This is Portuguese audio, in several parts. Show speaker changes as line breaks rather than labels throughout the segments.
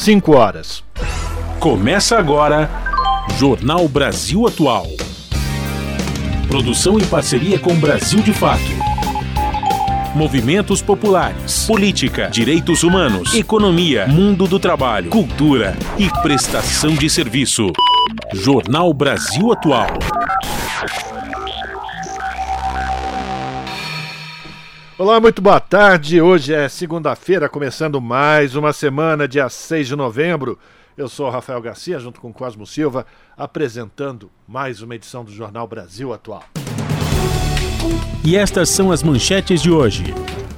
5 horas.
Começa agora Jornal Brasil Atual. Produção em parceria com Brasil de Fato. Movimentos populares, política, direitos humanos, economia, mundo do trabalho, cultura e prestação de serviço. Jornal Brasil Atual.
Olá, muito boa tarde. Hoje é segunda-feira, começando mais uma semana, dia 6 de novembro. Eu sou Rafael Garcia, junto com Cosmo Silva, apresentando mais uma edição do Jornal Brasil Atual.
E estas são as manchetes de hoje.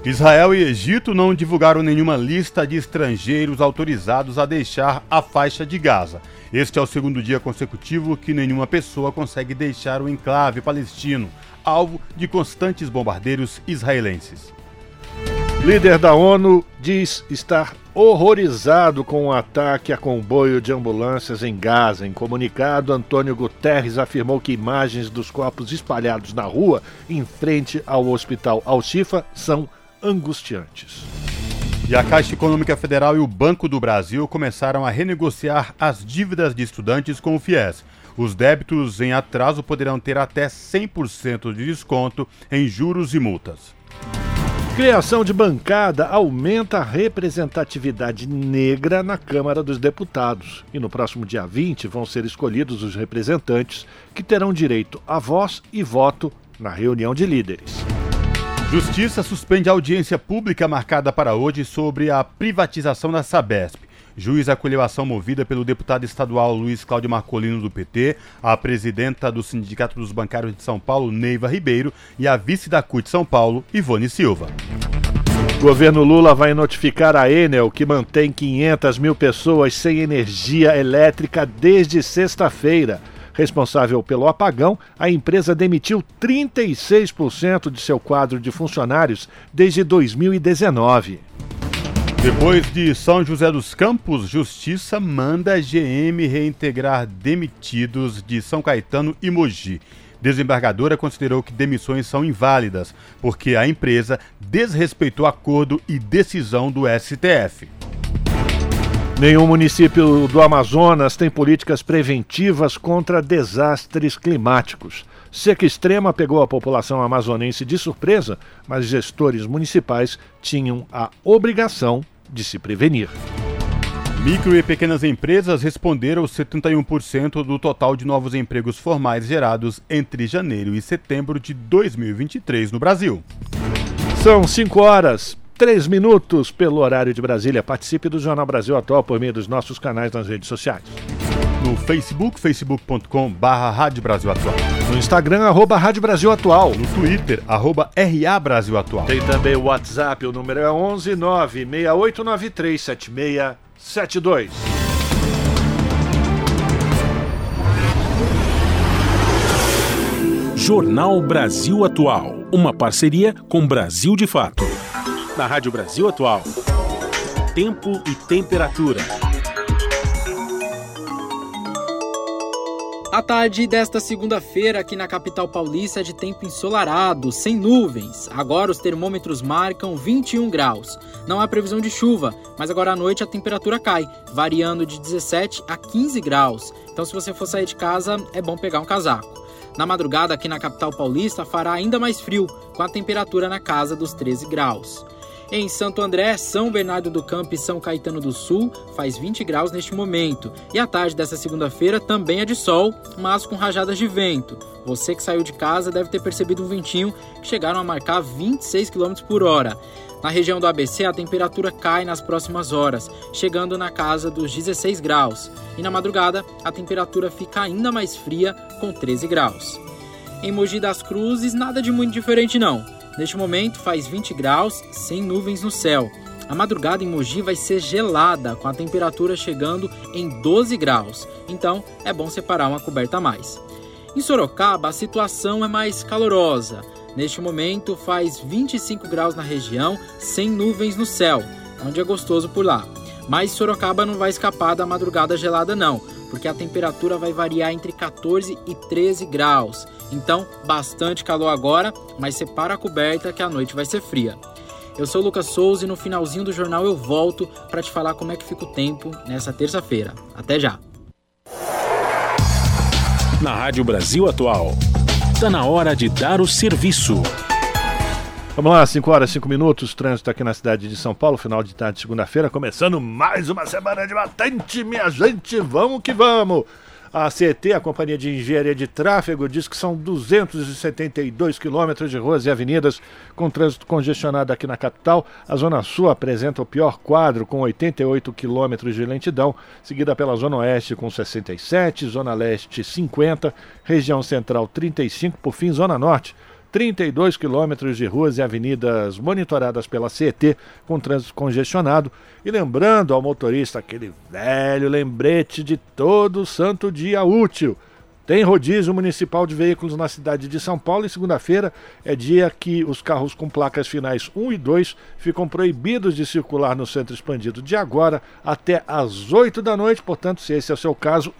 Israel e Egito não divulgaram nenhuma lista de estrangeiros autorizados a deixar a faixa de Gaza. Este é o segundo dia consecutivo que nenhuma pessoa consegue deixar o enclave palestino alvo de constantes bombardeiros israelenses.
Líder da ONU diz estar horrorizado com o ataque a comboio de ambulâncias em Gaza. Em comunicado, Antônio Guterres afirmou que imagens dos corpos espalhados na rua em frente ao hospital Al-Shifa são angustiantes.
E a Caixa Econômica Federal e o Banco do Brasil começaram a renegociar as dívidas de estudantes com o FIES. Os débitos em atraso poderão ter até 100% de desconto em juros e multas.
Criação de bancada aumenta a representatividade negra na Câmara dos Deputados. E no próximo dia 20 vão ser escolhidos os representantes que terão direito a voz e voto na reunião de líderes.
Justiça suspende a audiência pública marcada para hoje sobre a privatização da Sabesp. Juiz acolheu a ação movida pelo deputado estadual Luiz Cláudio Marcolino do PT, a presidenta do Sindicato dos Bancários de São Paulo, Neiva Ribeiro, e a vice da CUT São Paulo, Ivone Silva.
O governo Lula vai notificar a Enel, que mantém 500 mil pessoas sem energia elétrica desde sexta-feira. Responsável pelo apagão, a empresa demitiu 36% de seu quadro de funcionários desde 2019.
Depois de São José dos Campos, Justiça manda a GM reintegrar demitidos de São Caetano e Mogi. Desembargadora considerou que demissões são inválidas, porque a empresa desrespeitou acordo e decisão do STF.
Nenhum município do Amazonas tem políticas preventivas contra desastres climáticos. Seca extrema pegou a população amazonense de surpresa, mas gestores municipais tinham a obrigação de se prevenir.
Micro e pequenas empresas responderam 71% do total de novos empregos formais gerados entre janeiro e setembro de 2023 no Brasil.
São 5 horas, 3 minutos pelo horário de Brasília. Participe do Jornal Brasil Atual por meio dos nossos canais nas redes sociais.
No Facebook, facebook.com barra Rádio Brasil Atual.
No Instagram, arroba Rádio Brasil Atual.
No Twitter, arroba RA Brasil Atual.
Tem também o WhatsApp, o número é 11 96893 7672.
Jornal Brasil Atual. Uma parceria com Brasil de Fato. Na Rádio Brasil Atual. Tempo e temperatura.
A tarde desta segunda-feira aqui na capital paulista é de tempo ensolarado, sem nuvens. Agora os termômetros marcam 21 graus. Não há previsão de chuva, mas agora à noite a temperatura cai, variando de 17 a 15 graus. Então, se você for sair de casa, é bom pegar um casaco. Na madrugada, aqui na capital paulista, fará ainda mais frio, com a temperatura na casa dos 13 graus. Em Santo André, São Bernardo do Campo e São Caetano do Sul faz 20 graus neste momento. E a tarde dessa segunda-feira também é de sol, mas com rajadas de vento. Você que saiu de casa deve ter percebido um ventinho que chegaram a marcar 26 km por hora. Na região do ABC, a temperatura cai nas próximas horas, chegando na casa dos 16 graus. E na madrugada, a temperatura fica ainda mais fria, com 13 graus. Em Mogi das Cruzes, nada de muito diferente não. Neste momento faz 20 graus, sem nuvens no céu. A madrugada em Mogi vai ser gelada, com a temperatura chegando em 12 graus. Então é bom separar uma coberta a mais. Em Sorocaba, a situação é mais calorosa. Neste momento faz 25 graus na região, sem nuvens no céu, onde é gostoso por lá. Mas Sorocaba não vai escapar da madrugada gelada não, porque a temperatura vai variar entre 14 e 13 graus. Então, bastante calor agora, mas separa a coberta que a noite vai ser fria. Eu sou o Lucas Souza e no finalzinho do jornal eu volto para te falar como é que fica o tempo nessa terça-feira. Até já!
Na Rádio Brasil Atual, está na hora de dar o serviço.
Vamos lá, 5 horas, 5 minutos, trânsito aqui na cidade de São Paulo, final de tarde, segunda-feira, começando mais uma semana de batente, minha gente, vamos que vamos! A CET, a Companhia de Engenharia de Tráfego, diz que são 272 quilômetros de ruas e avenidas com trânsito congestionado aqui na capital. A Zona Sul apresenta o pior quadro, com 88 quilômetros de lentidão, seguida pela Zona Oeste com 67, Zona Leste 50, região central 35, por fim, Zona Norte 32 quilômetros de ruas e avenidas monitoradas pela CET com trânsito congestionado. E lembrando ao motorista aquele velho lembrete de todo santo dia útil. Tem rodízio municipal de veículos na cidade de São Paulo e segunda-feira é dia que os carros com placas finais 1 e 2 ficam proibidos de circular no centro expandido de agora até às 8 da noite. Portanto, se esse é o seu caso,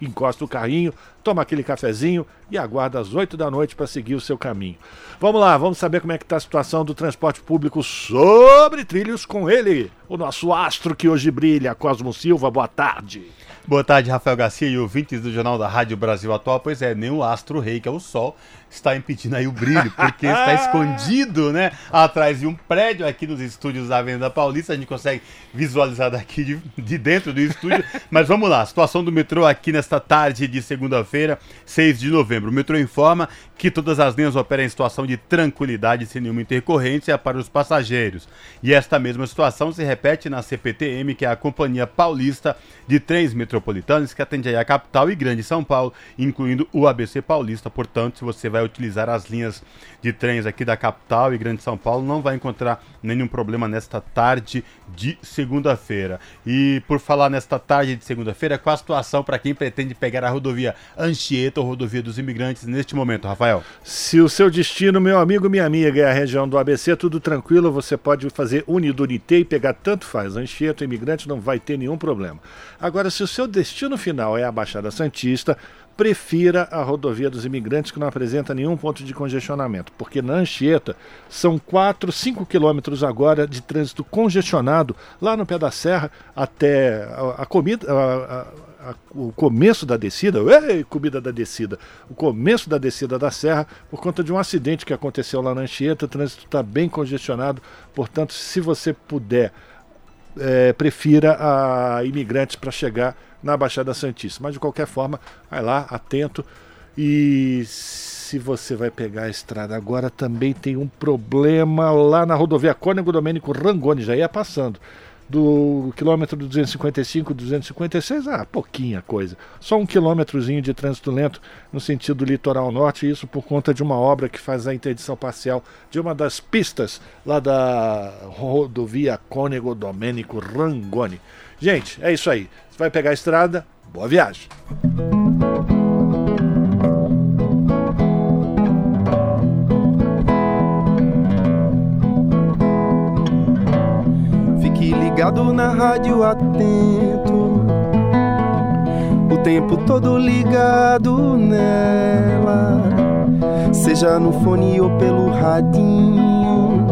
encosta o carrinho, toma aquele cafezinho e aguarda às 8 da noite para seguir o seu caminho. Vamos lá, vamos saber como é que está a situação do transporte público sobre trilhos com ele, o nosso astro que hoje brilha, Cosmo Silva. Boa tarde.
Boa tarde, Rafael Garcia e ouvintes do Jornal da Rádio Brasil Atual. Pois é, nem o astro rei, que é o sol, está impedindo aí o brilho, porque está escondido, né, atrás de um prédio aqui nos estúdios da Avenida Paulista. A gente consegue visualizar daqui de, de dentro do estúdio. Mas vamos lá, situação do metrô aqui nesta tarde de segunda-feira, 6 de novembro. O metrô informa que todas as linhas operam em situação de tranquilidade sem nenhuma intercorrência para os passageiros. E esta mesma situação se repete na CPTM, que é a Companhia Paulista de Trens Metropolitanos, que atende aí a capital e Grande São Paulo, incluindo o ABC Paulista. Portanto, se você vai utilizar as linhas de trens aqui da capital e Grande São Paulo, não vai encontrar nenhum problema nesta tarde de segunda-feira. E por falar nesta tarde de segunda-feira, qual a situação para quem pretende pegar a rodovia Anchieta ou rodovia dos imigrantes neste momento, Rafael?
Se o seu destino, meu amigo, minha amiga, é a região do ABC, tudo tranquilo, você pode fazer Unidunité e pegar tanto faz. Anchieta, imigrante, não vai ter nenhum problema. Agora, se o seu destino final é a Baixada Santista, prefira a rodovia dos imigrantes que não apresenta nenhum ponto de congestionamento, porque na Anchieta são 4, 5 quilômetros agora de trânsito congestionado lá no pé da serra até a, a comida. A, a, o começo da descida, ei, comida da descida, o começo da descida da serra, por conta de um acidente que aconteceu lá na Anchieta, o trânsito está bem congestionado, portanto, se você puder, é, prefira a imigrantes para chegar na Baixada Santista. Mas de qualquer forma, vai lá, atento. E se você vai pegar a estrada agora, também tem um problema lá na rodovia Cônego Domênico Rangoni, já ia passando. Do quilômetro 255, 256, ah, pouquinha coisa. Só um quilômetrozinho de trânsito lento no sentido litoral norte, isso por conta de uma obra que faz a interdição parcial de uma das pistas lá da rodovia Cônego Domênico Rangoni. Gente, é isso aí. Você vai pegar a estrada, boa viagem.
Fique ligado na rádio atento. O tempo todo ligado nela. Seja no fone ou pelo radinho.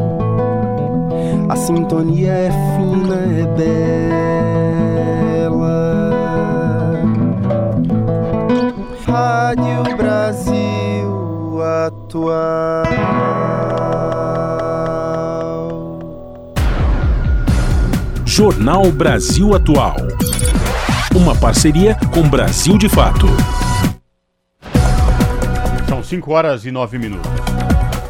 A sintonia é fina, é bela. Rádio Brasil Atual.
Jornal Brasil Atual. Uma parceria com Brasil de Fato.
São 5 horas e 9 minutos.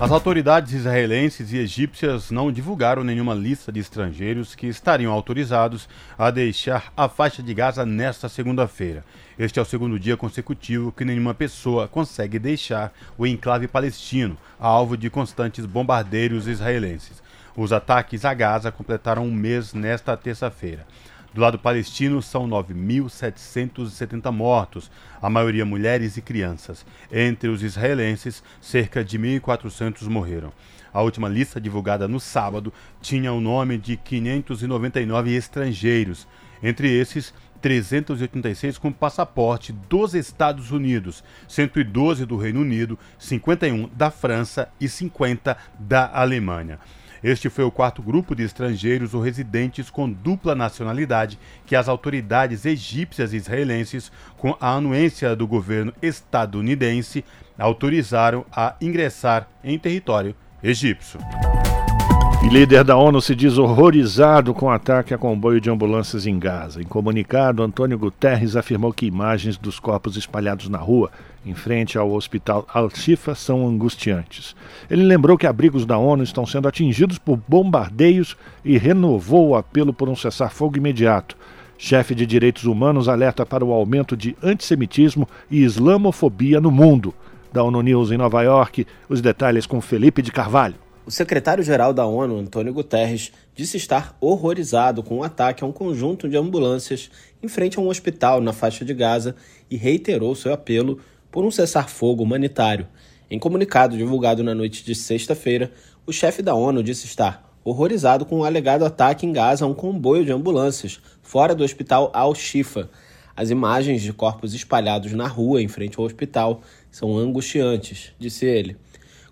As autoridades israelenses e egípcias não divulgaram nenhuma lista de estrangeiros que estariam autorizados a deixar a faixa de Gaza nesta segunda-feira. Este é o segundo dia consecutivo que nenhuma pessoa consegue deixar o enclave palestino, alvo de constantes bombardeiros israelenses. Os ataques a Gaza completaram um mês nesta terça-feira. Do lado palestino, são 9.770 mortos, a maioria mulheres e crianças. Entre os israelenses, cerca de 1.400 morreram. A última lista, divulgada no sábado, tinha o nome de 599 estrangeiros. Entre esses, 386 com passaporte dos Estados Unidos, 112 do Reino Unido, 51 da França e 50 da Alemanha. Este foi o quarto grupo de estrangeiros ou residentes com dupla nacionalidade que as autoridades egípcias e israelenses, com a anuência do governo estadunidense, autorizaram a ingressar em território egípcio.
Líder da ONU se diz horrorizado com o ataque a comboio de ambulâncias em Gaza. Em comunicado, Antônio Guterres afirmou que imagens dos corpos espalhados na rua, em frente ao hospital Al-Shifa, são angustiantes. Ele lembrou que abrigos da ONU estão sendo atingidos por bombardeios e renovou o apelo por um cessar-fogo imediato. Chefe de direitos humanos alerta para o aumento de antissemitismo e islamofobia no mundo. Da ONU News em Nova York, os detalhes com Felipe de Carvalho.
O secretário-geral da ONU, Antônio Guterres, disse estar horrorizado com o ataque a um conjunto de ambulâncias em frente a um hospital na faixa de Gaza e reiterou seu apelo por um cessar-fogo humanitário. Em comunicado divulgado na noite de sexta-feira, o chefe da ONU disse estar horrorizado com o alegado ataque em Gaza a um comboio de ambulâncias fora do hospital Al-Shifa. As imagens de corpos espalhados na rua em frente ao hospital são angustiantes, disse ele.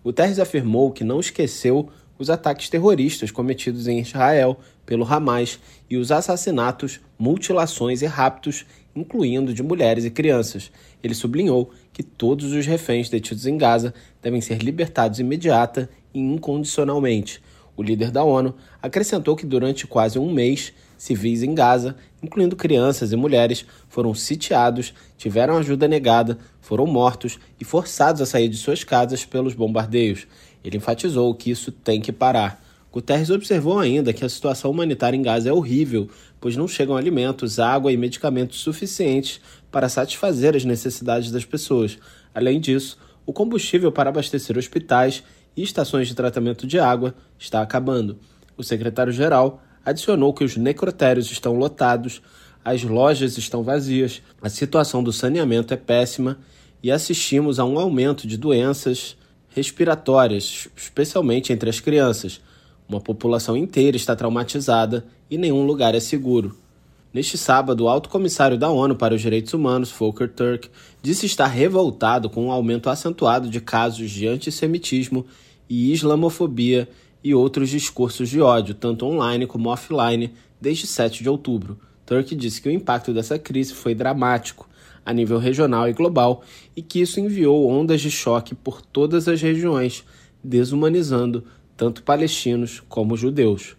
Guterres afirmou que não esqueceu os ataques terroristas cometidos em Israel pelo Hamas e os assassinatos, mutilações e raptos, incluindo de mulheres e crianças. Ele sublinhou que todos os reféns detidos em Gaza devem ser libertados imediata e incondicionalmente. O líder da ONU acrescentou que durante quase um mês civis em Gaza, incluindo crianças e mulheres, foram sitiados, tiveram ajuda negada, foram mortos e forçados a sair de suas casas pelos bombardeios. Ele enfatizou que isso tem que parar. Guterres observou ainda que a situação humanitária em Gaza é horrível, pois não chegam alimentos, água e medicamentos suficientes para satisfazer as necessidades das pessoas. Além disso, o combustível para abastecer hospitais e estações de tratamento de água está acabando. O secretário-geral adicionou que os necrotérios estão lotados, as lojas estão vazias, a situação do saneamento é péssima e assistimos a um aumento de doenças respiratórias, especialmente entre as crianças. Uma população inteira está traumatizada e nenhum lugar é seguro. Neste sábado, o alto comissário da ONU para os Direitos Humanos, Volker Turk, disse estar revoltado com o um aumento acentuado de casos de antissemitismo e islamofobia e outros discursos de ódio, tanto online como offline, desde 7 de outubro. Turk disse que o impacto dessa crise foi dramático a nível regional e global e que isso enviou ondas de choque por todas as regiões, desumanizando tanto palestinos como judeus.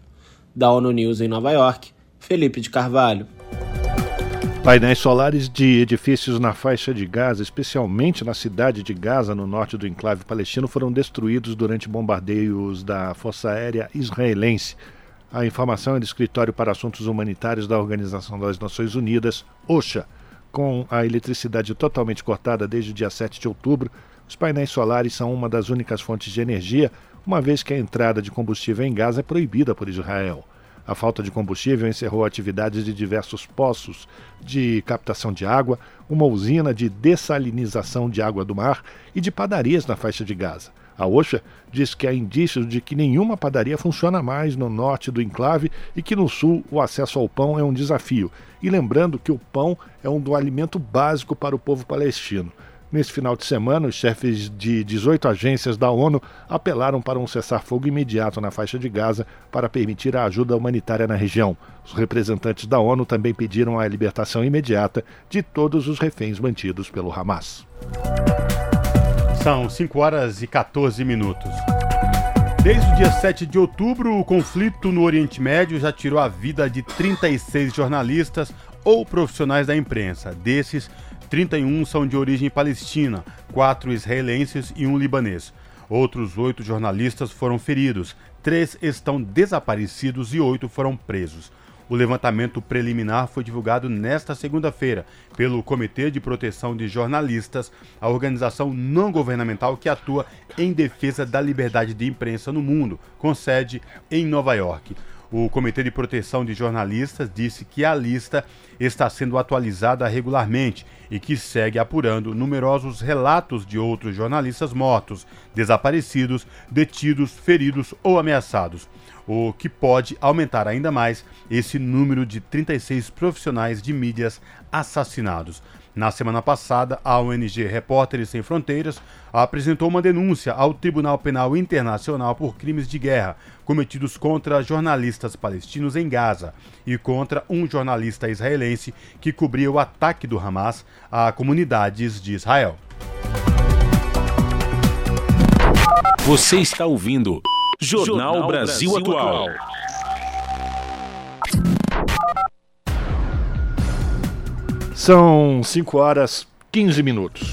Da ONU News em Nova York, Felipe de Carvalho.
Painéis solares de edifícios na faixa de Gaza, especialmente na cidade de Gaza, no norte do enclave palestino, foram destruídos durante bombardeios da Força Aérea Israelense. A informação é do Escritório para Assuntos Humanitários da Organização das Nações Unidas, OSHA. Com a eletricidade totalmente cortada desde o dia 7 de outubro, os painéis solares são uma das únicas fontes de energia, uma vez que a entrada de combustível em Gaza é proibida por Israel. A falta de combustível encerrou atividades de diversos poços de captação de água, uma usina de dessalinização de água do mar e de padarias na faixa de Gaza. A OSHA diz que há indícios de que nenhuma padaria funciona mais no norte do enclave e que no sul o acesso ao pão é um desafio. E lembrando que o pão é um do alimento básico para o povo palestino. Nesse final de semana, os chefes de 18 agências da ONU apelaram para um cessar-fogo imediato na faixa de Gaza para permitir a ajuda humanitária na região. Os representantes da ONU também pediram a libertação imediata de todos os reféns mantidos pelo Hamas.
São 5 horas e 14 minutos. Desde o dia 7 de outubro, o conflito no Oriente Médio já tirou a vida de 36 jornalistas ou profissionais da imprensa. Desses, 31 são de origem palestina, quatro israelenses e um libanês. Outros oito jornalistas foram feridos, três estão desaparecidos e oito foram presos. O levantamento preliminar foi divulgado nesta segunda-feira pelo Comitê de Proteção de Jornalistas, a organização não governamental que atua em defesa da liberdade de imprensa no mundo, com sede em Nova York. O Comitê de Proteção de Jornalistas disse que a lista está sendo atualizada regularmente e que segue apurando numerosos relatos de outros jornalistas mortos, desaparecidos, detidos, feridos ou ameaçados, o que pode aumentar ainda mais esse número de 36 profissionais de mídias assassinados. Na semana passada, a ONG Repórteres Sem Fronteiras apresentou uma denúncia ao Tribunal Penal Internacional por crimes de guerra cometidos contra jornalistas palestinos em Gaza e contra um jornalista israelense que cobria o ataque do Hamas a comunidades de Israel.
Você está ouvindo Jornal, Jornal Brasil, Brasil Atual.
São 5 horas 15 minutos.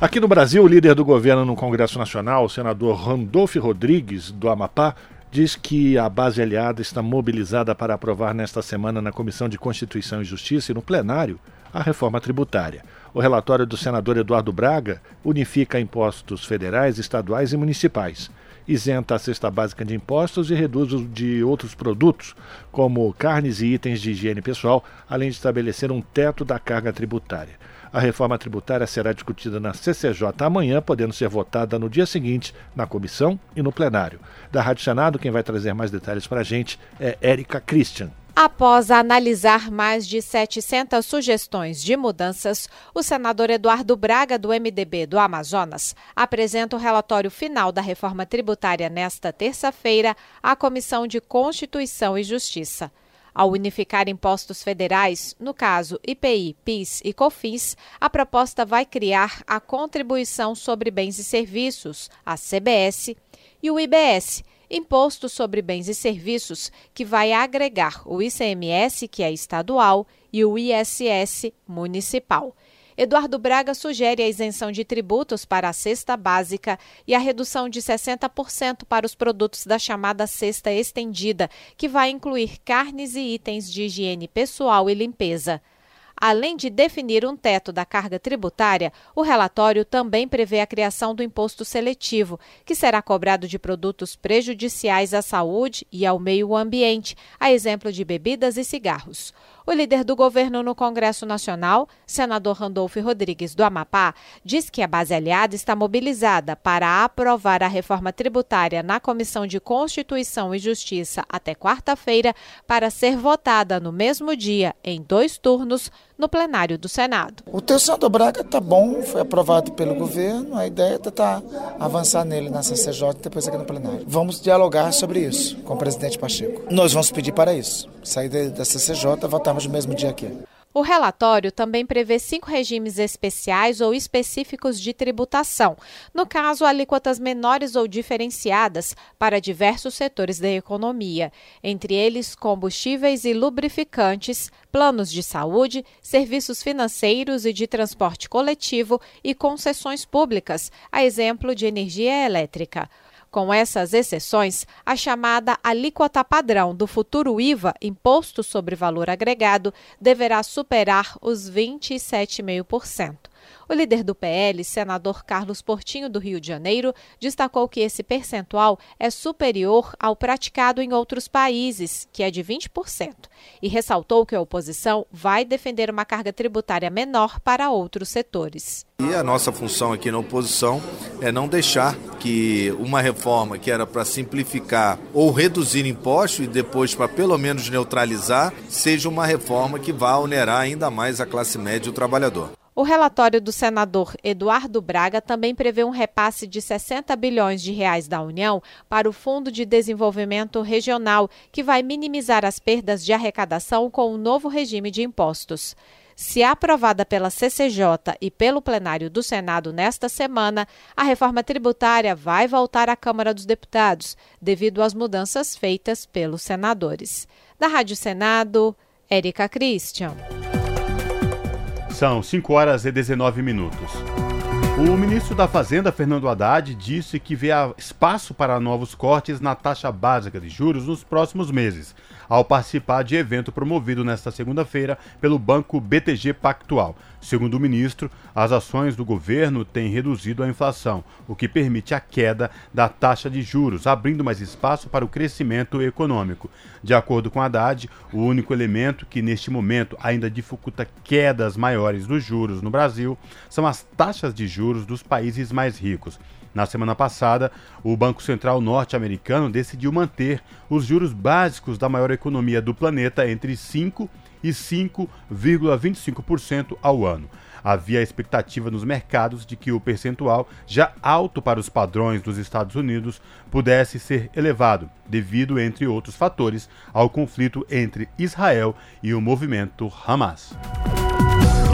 Aqui no Brasil, o líder do governo no Congresso Nacional, o senador Randolph Rodrigues, do Amapá, diz que a base aliada está mobilizada para aprovar nesta semana na Comissão de Constituição e Justiça e no plenário a reforma tributária. O relatório do senador Eduardo Braga unifica impostos federais, estaduais e municipais isenta a cesta básica de impostos e reduz o de outros produtos, como carnes e itens de higiene pessoal, além de estabelecer um teto da carga tributária. A reforma tributária será discutida na CCJ amanhã, podendo ser votada no dia seguinte na comissão e no plenário. Da Rádio Senado, quem vai trazer mais detalhes para a gente é Érica Christian.
Após analisar mais de 700 sugestões de mudanças, o senador Eduardo Braga, do MDB do Amazonas, apresenta o relatório final da reforma tributária nesta terça-feira à Comissão de Constituição e Justiça. Ao unificar impostos federais, no caso IPI, PIS e COFINS, a proposta vai criar a Contribuição sobre Bens e Serviços, a CBS, e o IBS, Imposto sobre Bens e Serviços, que vai agregar o ICMS, que é estadual, e o ISS municipal. Eduardo Braga sugere a isenção de tributos para a cesta básica e a redução de 60% para os produtos da chamada cesta estendida, que vai incluir carnes e itens de higiene pessoal e limpeza. Além de definir um teto da carga tributária, o relatório também prevê a criação do imposto seletivo, que será cobrado de produtos prejudiciais à saúde e ao meio ambiente, a exemplo de bebidas e cigarros. O líder do governo no Congresso Nacional, senador Randolfo Rodrigues do Amapá, diz que a base aliada está mobilizada para aprovar a reforma tributária na Comissão de Constituição e Justiça até quarta-feira, para ser votada no mesmo dia, em dois turnos, no plenário do Senado.
O texto do Braga está bom, foi aprovado pelo governo, a ideia é tentar avançar nele na CCJ e depois aqui no plenário. Vamos dialogar sobre isso com o presidente Pacheco. Nós vamos pedir para isso, sair da CCJ, votar no mesmo dia aqui.
O relatório também prevê cinco regimes especiais ou específicos de tributação, no caso, alíquotas menores ou diferenciadas para diversos setores da economia, entre eles combustíveis e lubrificantes, planos de saúde, serviços financeiros e de transporte coletivo e concessões públicas, a exemplo de energia elétrica. Com essas exceções, a chamada alíquota padrão do futuro IVA, Imposto sobre Valor Agregado, deverá superar os 27,5%. O líder do PL, senador Carlos Portinho do Rio de Janeiro, destacou que esse percentual é superior ao praticado em outros países, que é de 20%, e ressaltou que a oposição vai defender uma carga tributária menor para outros setores.
E a nossa função aqui na oposição é não deixar que uma reforma que era para simplificar ou reduzir impostos e depois para pelo menos neutralizar, seja uma reforma que vá onerar ainda mais a classe média e o trabalhador.
O relatório do senador Eduardo Braga também prevê um repasse de 60 bilhões de reais da União para o Fundo de Desenvolvimento Regional, que vai minimizar as perdas de arrecadação com o novo regime de impostos. Se aprovada pela CCJ e pelo plenário do Senado nesta semana, a reforma tributária vai voltar à Câmara dos Deputados, devido às mudanças feitas pelos senadores. Da Rádio Senado, Érica Christian.
São 5 horas e 19 minutos. O ministro da Fazenda, Fernando Haddad, disse que vê espaço para novos cortes na taxa básica de juros nos próximos meses ao participar de evento promovido nesta segunda-feira pelo banco BTG Pactual. Segundo o ministro, as ações do governo têm reduzido a inflação, o que permite a queda da taxa de juros, abrindo mais espaço para o crescimento econômico. De acordo com Haddad, o único elemento que neste momento ainda dificulta quedas maiores dos juros no Brasil são as taxas de juros dos países mais ricos. Na semana passada, o Banco Central norte-americano decidiu manter os juros básicos da maior economia do planeta entre 5 e 5,25% ao ano. Havia expectativa nos mercados de que o percentual, já alto para os padrões dos Estados Unidos, pudesse ser elevado, devido, entre outros fatores, ao conflito entre Israel e o movimento Hamas.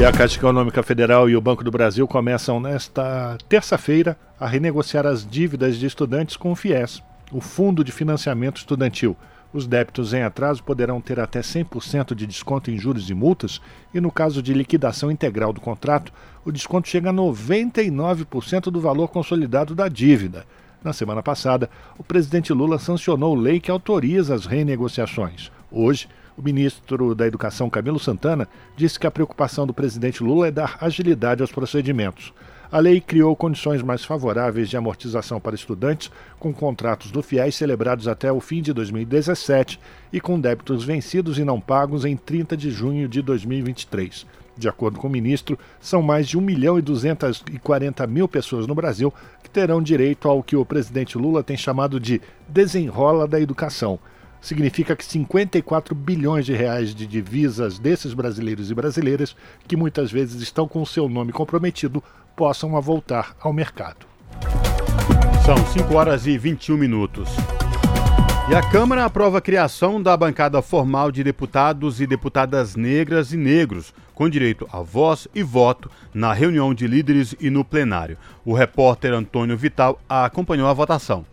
E a Caixa Econômica Federal e o Banco do Brasil começam nesta terça-feira a renegociar as dívidas de estudantes com o FIES, o Fundo de Financiamento Estudantil. Os débitos em atraso poderão ter até 100% de desconto em juros e multas, e no caso de liquidação integral do contrato, o desconto chega a 99% do valor consolidado da dívida. Na semana passada, o presidente Lula sancionou lei que autoriza as renegociações. Hoje, o ministro da Educação, Camilo Santana, disse que a preocupação do presidente Lula é dar agilidade aos procedimentos. A lei criou condições mais favoráveis de amortização para estudantes com contratos do FIES celebrados até o fim de 2017 e com débitos vencidos e não pagos em 30 de junho de 2023. De acordo com o ministro, são mais de 1 milhão e 240 mil pessoas no Brasil que terão direito ao que o presidente Lula tem chamado de desenrola da educação. Significa que 54 bilhões de reais de divisas desses brasileiros e brasileiras, que muitas vezes estão com o seu nome comprometido, possam a voltar ao mercado.
São 5 horas e 21 minutos. E a Câmara aprova a criação da bancada formal de deputados e deputadas negras e negros, com direito a voz e voto na reunião de líderes e no plenário. O repórter Antônio Vital acompanhou a votação.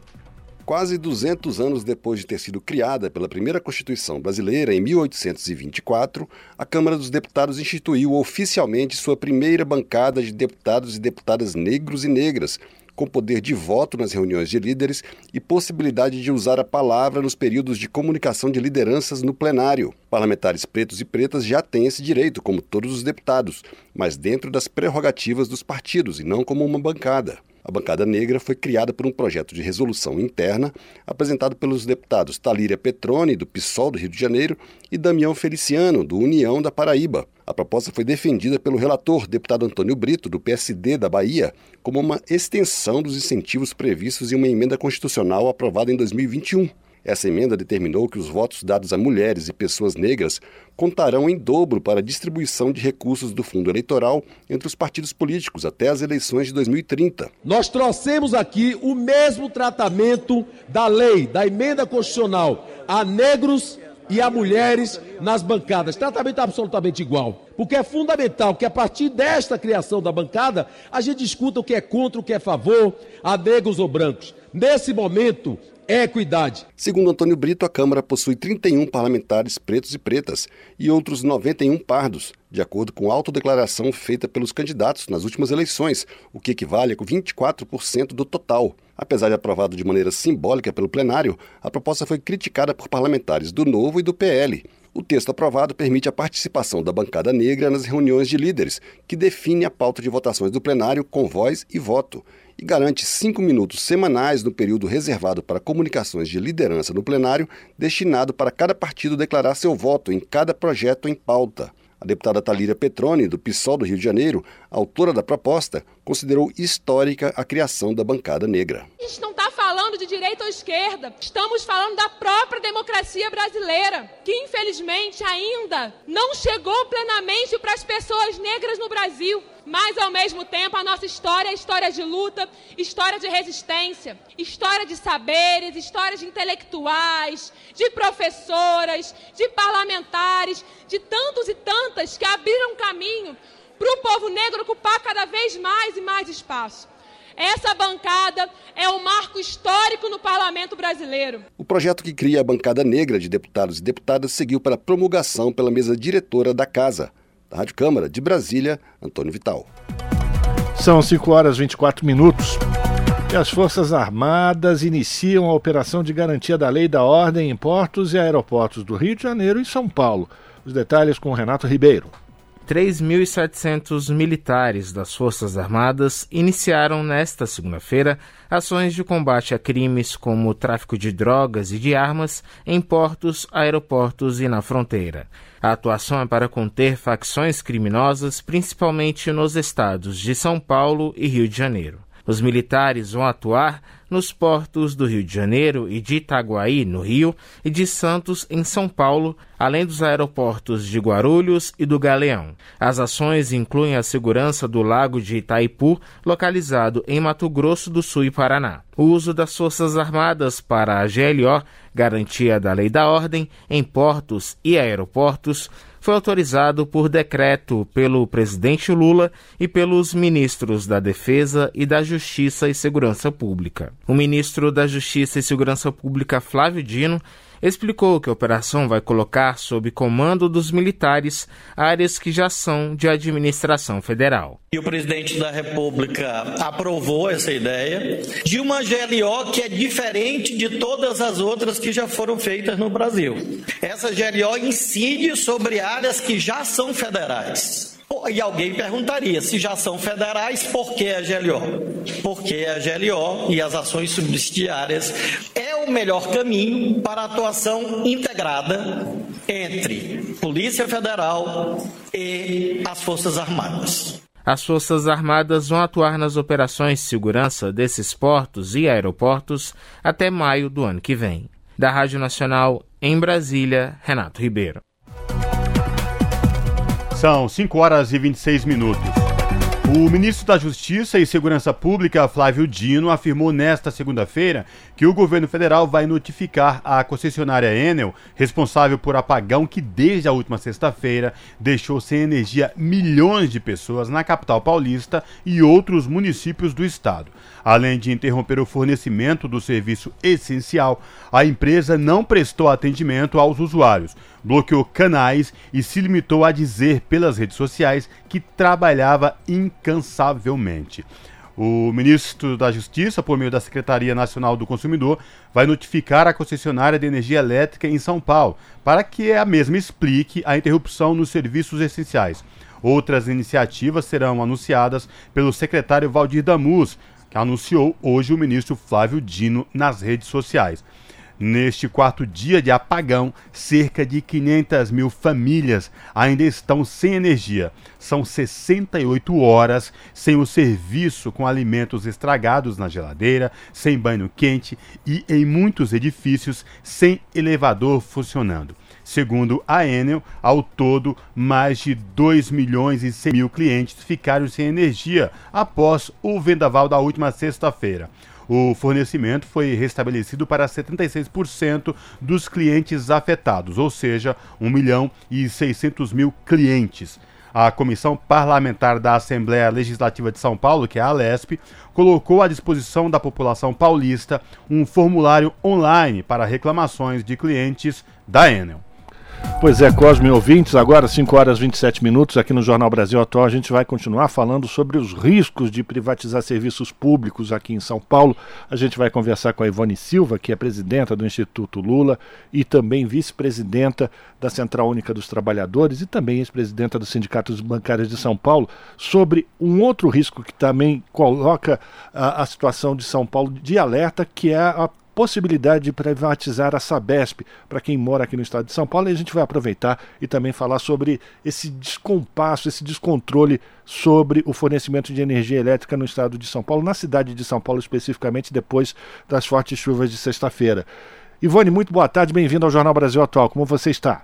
Quase 200 anos depois de ter sido criada pela primeira Constituição brasileira, em 1824, a Câmara dos Deputados instituiu oficialmente sua primeira bancada de deputados e deputadas negros e negras, com poder de voto nas reuniões de líderes e possibilidade de usar a palavra nos períodos de comunicação de lideranças no plenário. Parlamentares pretos e pretas já têm esse direito, como todos os deputados, mas dentro das prerrogativas dos partidos e não como uma bancada. A bancada negra foi criada por um projeto de resolução interna apresentado pelos deputados Talíria Petrone, do PSOL do Rio de Janeiro, e Damião Feliciano, do União da Paraíba. A proposta foi defendida pelo relator, deputado Antônio Brito, do PSD da Bahia, como uma extensão dos incentivos previstos em uma emenda constitucional aprovada em 2021. Essa emenda determinou que os votos dados a mulheres e pessoas negras contarão em dobro para a distribuição de recursos do fundo eleitoral entre os partidos políticos até as eleições de 2030.
Nós trouxemos aqui o mesmo tratamento da lei, da emenda constitucional a negros e a mulheres nas bancadas. Tratamento absolutamente igual. Porque é fundamental que a partir desta criação da bancada, a gente discuta o que é contra, o que é favor, a negros ou brancos. Nesse momento, equidade.
Segundo Antônio Brito, a Câmara possui 31 parlamentares pretos e pretas e outros 91 pardos, de acordo com a autodeclaração feita pelos candidatos nas últimas eleições, o que equivale a 24% do total. Apesar de aprovado de maneira simbólica pelo plenário, a proposta foi criticada por parlamentares do Novo e do PL. O texto aprovado permite a participação da bancada negra nas reuniões de líderes, que define a pauta de votações do plenário com voz e voto, e garante cinco minutos semanais no período reservado para comunicações de liderança no plenário, destinado para cada partido declarar seu voto em cada projeto em pauta. A deputada Talíria Petroni, do PSOL do Rio de Janeiro, autora da proposta, considerou histórica a criação da bancada negra.
A gente não está falando de direita ou esquerda, estamos falando da própria democracia brasileira, que infelizmente ainda não chegou plenamente para as pessoas negras no Brasil. Mas ao mesmo tempo a nossa história é história de luta, história de resistência, história de saberes, história de intelectuais, de professoras, de parlamentares, de tantos e tantas que abriram caminho para o povo negro ocupar cada vez mais e mais espaço. Essa bancada é um marco histórico no parlamento brasileiro.
O projeto que cria a bancada negra de deputados e deputadas seguiu para promulgação pela mesa diretora da Casa. Da Rádio Câmara de Brasília, Antônio Vital.
São 5 horas e 24 minutos. E as Forças Armadas iniciam a operação de garantia da lei da ordem em portos e aeroportos do Rio de Janeiro e São Paulo. Os detalhes com Renato Ribeiro.
3.700 militares das Forças Armadas iniciaram nesta segunda-feira ações de combate a crimes como tráfico de drogas e de armas em portos, aeroportos e na fronteira. A atuação é para conter facções criminosas, principalmente nos estados de São Paulo e Rio de Janeiro. Os militares vão atuar nos portos do Rio de Janeiro e de Itaguaí, no Rio, e de Santos, em São Paulo, além dos aeroportos de Guarulhos e do Galeão. As ações incluem a segurança do Lago de Itaipu, localizado em Mato Grosso do Sul e Paraná. O uso das Forças Armadas para a GLO, garantia da lei da ordem, em portos e aeroportos, foi autorizado por decreto pelo presidente Lula e pelos ministros da Defesa e da Justiça e Segurança Pública. O ministro da Justiça e Segurança Pública, Flávio Dino, explicou que a operação vai colocar sob comando dos militares áreas que já são de administração federal.
E o presidente da República aprovou essa ideia de uma GLO que é diferente de todas as outras que já foram feitas no Brasil. Essa GLO incide sobre áreas que já são federais. E alguém perguntaria, se já são federais, por que a GLO? Porque a GLO e as ações subsidiárias é o melhor caminho para a atuação integrada entre Polícia Federal e as Forças Armadas.
As Forças Armadas vão atuar nas operações de segurança desses portos e aeroportos até maio do ano que vem. Da Rádio Nacional, em Brasília, Renato Ribeiro.
São 5 horas e 26 minutos. O ministro da Justiça e Segurança Pública, Flávio Dino, afirmou nesta segunda-feira que o governo federal vai notificar a concessionária Enel, responsável por apagão que desde a última sexta-feira deixou sem energia milhões de pessoas na capital paulista e outros municípios do estado. Além de interromper o fornecimento do serviço essencial, a empresa não prestou atendimento aos usuários, bloqueou canais e se limitou a dizer pelas redes sociais que trabalhava incansavelmente. O ministro da Justiça, por meio da Secretaria Nacional do Consumidor, vai notificar a concessionária de energia elétrica em São Paulo para que a mesma explique a interrupção nos serviços essenciais. Outras iniciativas serão anunciadas pelo secretário Valdir Damus, que anunciou hoje o ministro Flávio Dino nas redes sociais. Neste quarto dia de apagão, cerca de 500 mil famílias ainda estão sem energia. São 68 horas sem o serviço com alimentos estragados na geladeira, sem banho quente e, em muitos edifícios, sem elevador funcionando. Segundo a Enel, ao todo, mais de 2 milhões e 100 mil clientes ficaram sem energia após o vendaval da última sexta-feira. O fornecimento foi restabelecido para 76% dos clientes afetados, ou seja, 1 milhão e 600 mil clientes. A Comissão Parlamentar da Assembleia Legislativa de São Paulo, que é a Alesp, colocou à disposição da população paulista um formulário online para reclamações de clientes da Enel.
Pois é, Cosme ouvintes, agora 5 horas e 27 minutos aqui no Jornal Brasil Atual, a gente vai continuar falando sobre os riscos de privatizar serviços públicos aqui em São Paulo. A gente vai conversar com a Ivone Silva, que é presidenta do Instituto Lula e também vice-presidenta da Central Única dos Trabalhadores e também ex-presidenta dos Sindicatos Bancários de São Paulo, sobre um outro risco que também coloca a, a situação de São Paulo de alerta, que é a possibilidade de privatizar a Sabesp para quem mora aqui no estado de São Paulo. E a gente vai aproveitar e também falar sobre esse descompasso, esse descontrole sobre o fornecimento de energia elétrica no estado de São Paulo, na cidade de São Paulo especificamente, depois das fortes chuvas de sexta-feira. Ivone, muito boa tarde, bem-vindo ao Jornal Brasil Atual. Como você está?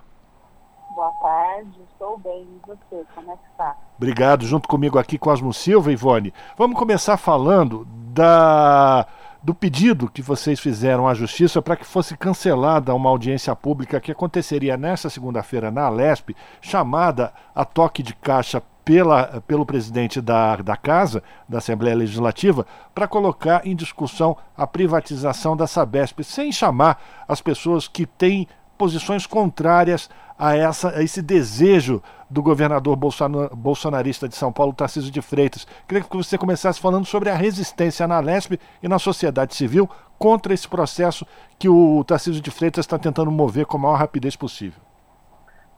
Boa tarde, estou bem. E você, como é que está?
Obrigado, junto comigo aqui, Cosmo Silva, Ivone. Vamos começar falando da do pedido que vocês fizeram à Justiça para que fosse cancelada uma audiência pública que aconteceria nesta segunda-feira na Alesp, chamada a toque de caixa pela, pelo presidente da, da Casa, da Assembleia Legislativa, para colocar em discussão a privatização da Sabesp, sem chamar as pessoas que têm posições contrárias a, essa, a esse desejo do governador bolsonarista de São Paulo, Tarcísio de Freitas. Queria que você começasse falando sobre a resistência na Lesp e na sociedade civil contra esse processo que o Tarcísio de Freitas está tentando mover com a maior rapidez possível.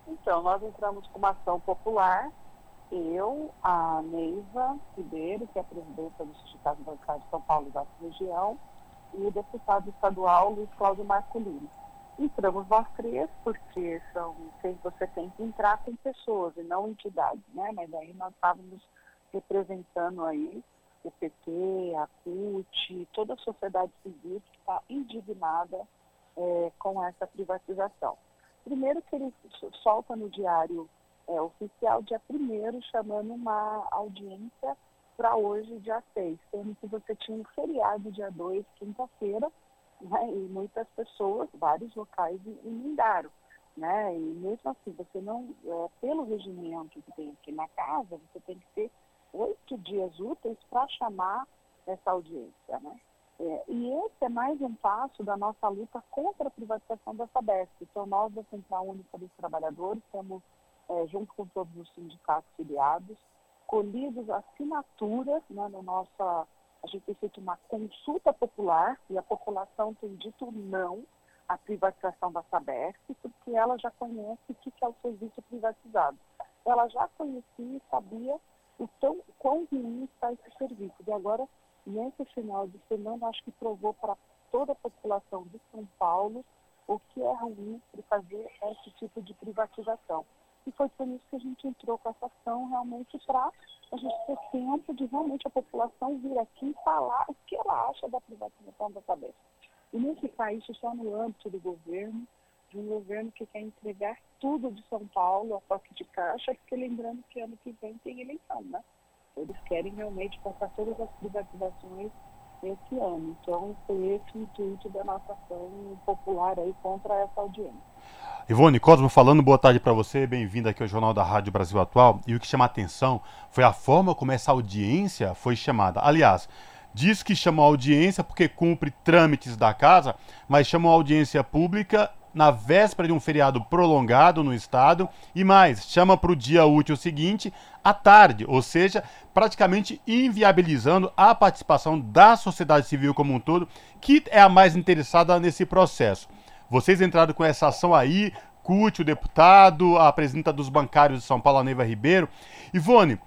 Então, nós entramos com uma ação popular, eu, a Neiva Ribeiro, que é a presidenta do Sindicato Bancário de São Paulo da região, e o deputado estadual Luiz Cláudio Marcolino. Entramos nós três, porque são, você tem que entrar com pessoas e não entidades, né? Mas aí nós estávamos representando aí o PT, a CUT, toda a sociedade civil que está indignada é, com essa privatização. Primeiro que ele solta no diário é, oficial dia 1 chamando uma audiência para hoje, dia 6, sendo que você tinha um feriado dia 2, quinta-feira, né, e muitas pessoas, vários locais emendaram. Né? E mesmo assim, você não, é, pelo regimento que tem aqui na casa, você tem que ter oito dias úteis para chamar essa audiência. Né? É, e esse é mais um passo da nossa luta contra a privatização da Sabesp. Então, nós da Central Única dos Trabalhadores temos, é, junto com todos os sindicatos filiados, colhidos assinaturas né, no nossa. A gente tem feito uma consulta popular e a população tem dito não à privatização da Sabesp, porque ela já conhece o que é o serviço privatizado. Ela já conhecia e sabia o tão, quão ruim está esse serviço. E agora, nesse final de semana, acho que provou para toda a população de São Paulo o que é ruim de fazer esse tipo de privatização. E foi por isso que a gente entrou com essa ação realmente para a gente ter tempo de realmente a população vir aqui e falar o que ela acha da privatização da cabeça. E não ficar isso só no âmbito do governo, de um governo que quer entregar tudo de São Paulo a toque de caixa, porque lembrando que ano que vem tem eleição, né? Eles querem realmente passar todas as privatizações esse ano. Então, foi esse o intuito da nossa ação popular aí contra essa audiência.
Ivone Cosmo falando, boa tarde para você, bem-vinda aqui ao Jornal da Rádio Brasil Atual. E o que chama a atenção foi a forma como essa audiência foi chamada. Aliás, diz que chamou audiência porque cumpre trâmites da casa, mas chamou audiência pública na véspera de um feriado prolongado no estado e mais, chama para o dia útil seguinte à tarde, ou seja, praticamente inviabilizando a participação da sociedade civil como um todo, que é a mais interessada nesse processo. Vocês entraram com essa ação aí, CUT, o deputado, a presidenta dos bancários de São Paulo, Neiva Ribeiro. Ivone,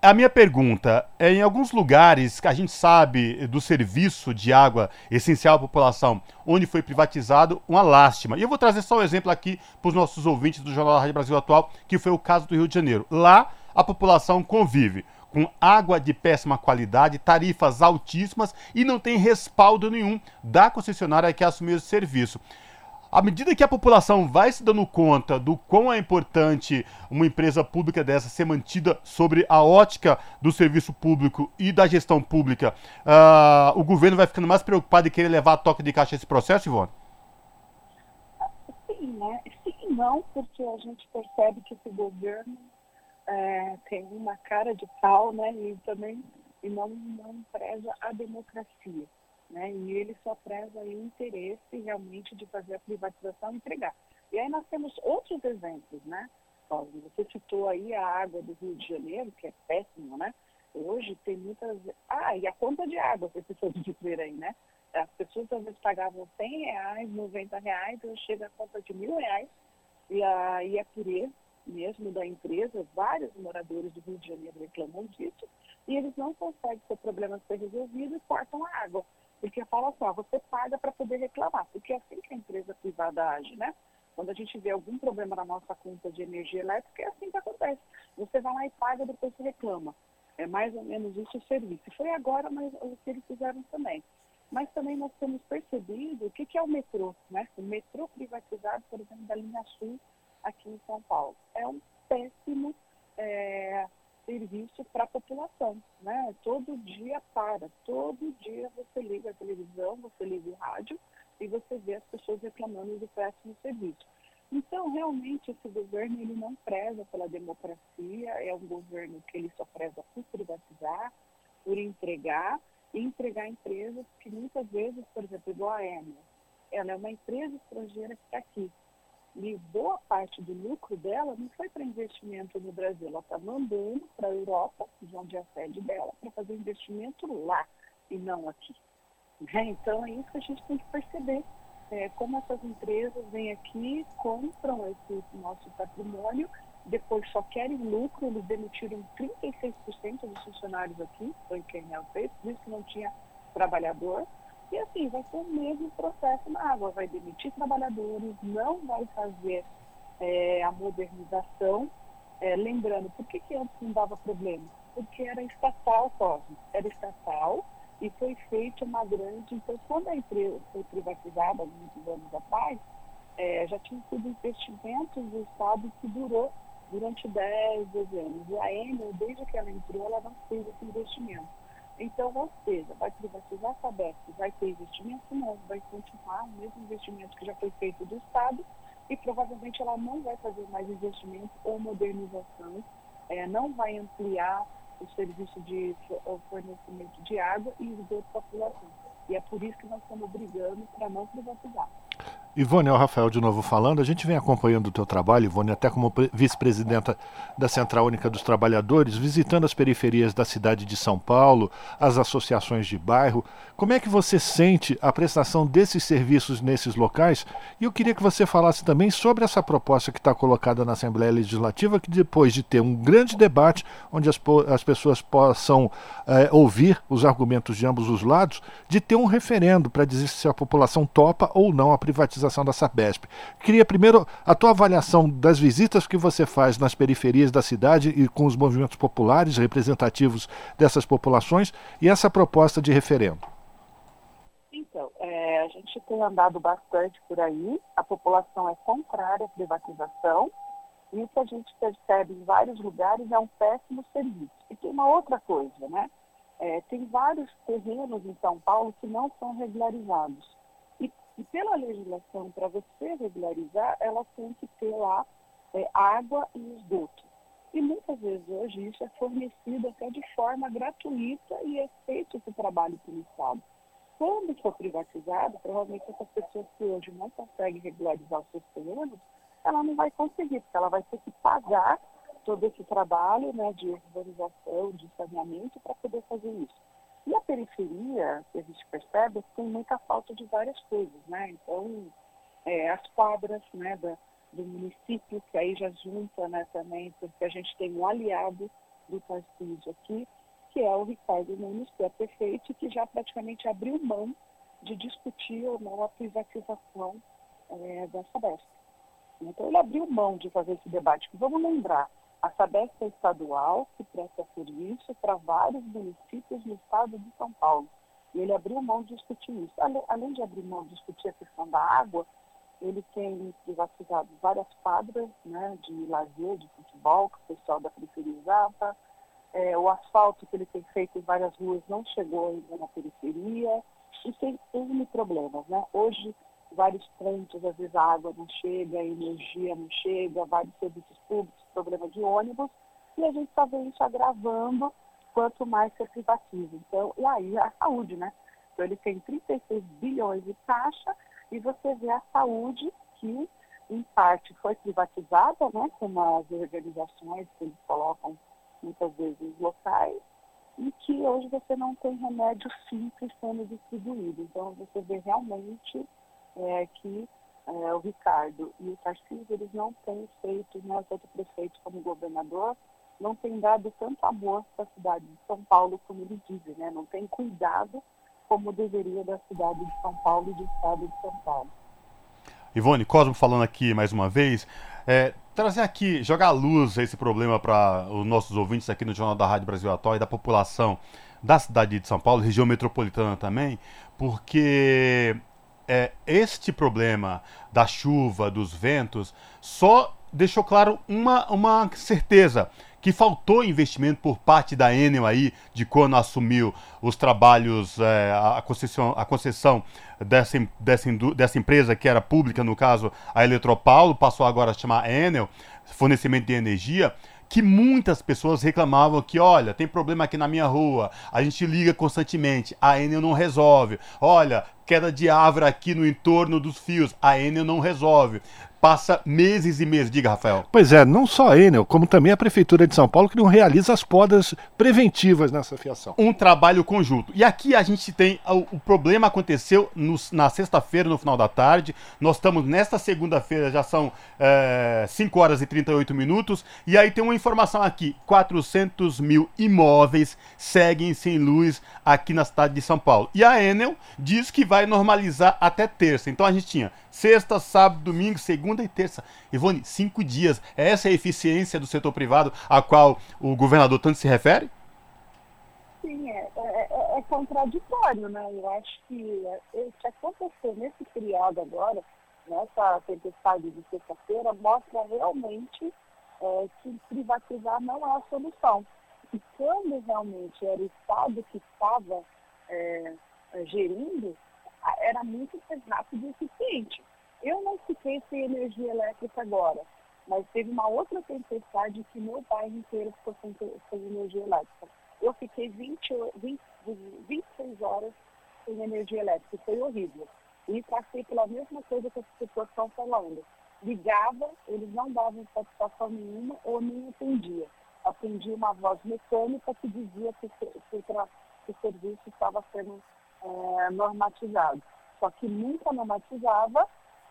a minha pergunta é: em alguns lugares que a gente sabe do serviço de água essencial à população, onde foi privatizado, uma lástima. E eu vou trazer só um exemplo aqui para os nossos ouvintes do Jornal da Rádio Brasil Atual, que foi o caso do Rio de Janeiro. Lá, a população convive com água de péssima qualidade, tarifas altíssimas e não tem respaldo nenhum da concessionária que assumiu esse serviço. À medida que a população vai se dando conta do quão é importante uma empresa pública dessa ser mantida sobre a ótica do serviço público e da gestão pública, uh, o governo vai ficando mais preocupado em querer levar a toque de caixa esse processo, Ivone?
Sim, né? Sim não, porque a gente percebe que esse governo é, tem uma cara de pau, né? E também e não, não preza a democracia né? E ele só preza o interesse realmente de fazer a privatização e entregar. E aí nós temos outros exemplos, né? Você citou aí a água do Rio de Janeiro, que é péssima, né? Hoje tem muitas. Ah, e a conta de água, você precisa dizer aí, né? As pessoas às vezes pagavam 100 reais, 90 reais, hoje chega a conta de mil reais. E a IAPURE, mesmo da empresa, vários moradores do Rio de Janeiro reclamam disso, e eles não conseguem ter problemas ser resolvidos e cortam a água. Porque fala assim, ó, você paga para poder reclamar, porque é assim que a empresa privada age, né? Quando a gente vê algum problema na nossa conta de energia elétrica, é assim que acontece. Você vai lá e paga, depois você reclama. É mais ou menos isso o serviço. Foi agora mas, o que eles fizeram também. Mas também nós temos percebido o que, que é o metrô, né? O metrô privatizado, por exemplo, da linha Sul aqui em São Paulo. É um péssimo é, serviço para a população, né? Todo dia para, todo dia você liga a televisão, você liga o rádio e você vê as pessoas reclamando do péssimo serviço. Então, realmente, esse governo ele não preza pela democracia, é um governo que ele só preza por privatizar, por entregar, e entregar empresas que muitas vezes, por exemplo, igual a Enel, ela é uma empresa estrangeira que está aqui, e boa parte do lucro dela não foi para investimento no Brasil, ela está mandando para a Europa, de onde é a sede dela, para fazer investimento lá e não aqui. Né? Então é isso que a gente tem que perceber. É, como essas empresas vêm aqui, compram esse nosso patrimônio, depois só querem lucro, eles demitiram 36% dos funcionários aqui, foi é o fez, por isso que não tinha trabalhador, e assim, vai ser o mesmo processo na água, vai demitir trabalhadores, não vai fazer é, a modernização É, lembrando, por que, que antes não dava problema? Porque era estatal, Cosmo. Era estatal e foi feita uma grande. Então, quando a empresa foi privatizada, muitos anos atrás, é, já tinha sido investimentos do Estado que durou durante 10, 12 anos. E a Enel, desde que ela entrou, ela não fez esse investimento. Então, ou seja, vai privatizar a Sabesp, vai ter investimento novo, vai continuar o mesmo investimento que já foi feito do Estado e provavelmente ela não vai fazer mais investimento ou modernização, é, não vai ampliar o serviço de fornecimento de água e esgoto para a população. E é por isso que nós estamos brigando para não privatizar.
Ivone, é o Rafael de novo falando. A gente vem acompanhando o teu trabalho, Ivone, até como vice-presidenta da Central Única dos Trabalhadores, visitando as periferias da cidade de São Paulo, as associações de bairro. Como é que você sente a prestação desses serviços nesses locais? E eu queria que você falasse também sobre essa proposta que está colocada na Assembleia Legislativa, que depois de ter um grande debate, onde as, as pessoas possam é, ouvir os argumentos de ambos os lados, de ter um referendo para dizer se a população topa ou não a privatização da Sabesp. Queria primeiro a tua avaliação das visitas que você faz nas periferias da cidade e com os movimentos populares representativos dessas populações e essa proposta de referendo.
Então, é, a gente tem andado bastante por aí, a população é contrária à privatização, e o que a gente percebe em vários lugares é um péssimo serviço. E tem uma outra coisa, né? É, tem vários terrenos em São Paulo que não são regularizados. E pela legislação, para você regularizar, ela tem que ter lá é, água e esgoto. E muitas vezes hoje isso é fornecido até de forma gratuita e é feito o trabalho pelo Estado. Quando for privatizado, provavelmente essas pessoas que hoje não conseguem regularizar os seus terrenos, ela não vai conseguir, porque ela vai ter que pagar todo esse trabalho né, de urbanização, de saneamento para poder fazer isso. E a periferia, que a gente percebe, tem muita falta de várias coisas, né? Então, é, as quadras né, da, do município, que aí já junta né, também, porque a gente tem um aliado do Tarcísio aqui, que é o Ricardo Nunes, que é prefeito, que já praticamente abriu mão de discutir ou não a privatização é, da. Então, ele abriu mão de fazer esse debate. Vamos lembrar, a Sabesp é estadual que presta serviço para vários municípios no estado de São Paulo. E ele abriu mão de discutir isso. Além de abrir mão de discutir a questão da água, ele tem privatizado várias quadras né, de lazer, de futebol, que o pessoal da periferia usava. É, o asfalto que ele tem feito em várias ruas não chegou ainda na periferia. E tem N problemas. Né? Hoje, vários pontos, às vezes a água não chega, a energia não chega, vários serviços públicos, problema de ônibus, e a gente só vê isso agravando quanto mais se privatiza. Então, e aí a saúde, né? Então ele tem 36 bilhões de taxa e você vê a saúde que, em parte, foi privatizada, né? Com as organizações que eles colocam muitas vezes locais, e que hoje você não tem remédio simples sendo distribuído. Então você vê realmente é, que é, o Ricardo e o Tarcísio, eles não têm feito, né, tanto prefeito como governador, não têm dado tanto amor para a cidade de São Paulo como eles dizem, né? não tem cuidado como deveria da cidade de São Paulo e do estado de São Paulo.
Ivone, Cosmo falando aqui mais uma vez, é, trazer aqui, jogar luz a esse problema para os nossos ouvintes aqui no Jornal da Rádio Brasil Atual e da população da cidade de São Paulo, região metropolitana também, porque é, este problema da chuva, dos ventos, só deixou claro uma, uma certeza que faltou investimento por parte da Enel aí de quando assumiu os trabalhos, é, a, concessão, a concessão dessa, dessa, dessa empresa que era pública, no caso a Eletropaulo, passou agora a chamar Enel, fornecimento de energia que muitas pessoas reclamavam que, olha, tem problema aqui na minha rua, a gente liga constantemente, a Enel não resolve. Olha, queda de árvore aqui no entorno dos fios, a Enel não resolve passa meses e meses. Diga, Rafael.
Pois é, não só a Enel, como também a Prefeitura de São Paulo, que não realiza as podas preventivas nessa fiação.
Um trabalho conjunto. E aqui a gente tem. O, o problema aconteceu no, na sexta-feira, no final da tarde. Nós estamos nesta segunda-feira, já são é, 5 horas e 38 minutos. E aí tem uma informação aqui: 400 mil imóveis seguem sem luz aqui na cidade de São Paulo. E a Enel diz que vai normalizar até terça. Então a gente tinha sexta, sábado, domingo, segunda e terça. Ivone, cinco dias. É essa a eficiência do setor privado a qual o governador tanto se refere?
Sim, é, é, é contraditório, né? Eu acho que o que aconteceu nesse feriado agora, nessa tempestade de sexta-feira, mostra realmente é, que privatizar não é a solução. E quando realmente era o Estado que estava é, gerindo, era muito mais rápido e eficiente. Eu não fiquei sem energia elétrica agora, mas teve uma outra tempestade que meu bairro inteiro ficou sem, sem energia elétrica. Eu fiquei 20, 20, 26 horas sem energia elétrica, foi horrível. E passei pela mesma coisa que as pessoas estão falando. Ligava, eles não davam satisfação nenhuma ou nem atendia. Atendia uma voz mecânica que dizia que, que, que, que o serviço estava sendo é, normatizado. Só que nunca normatizava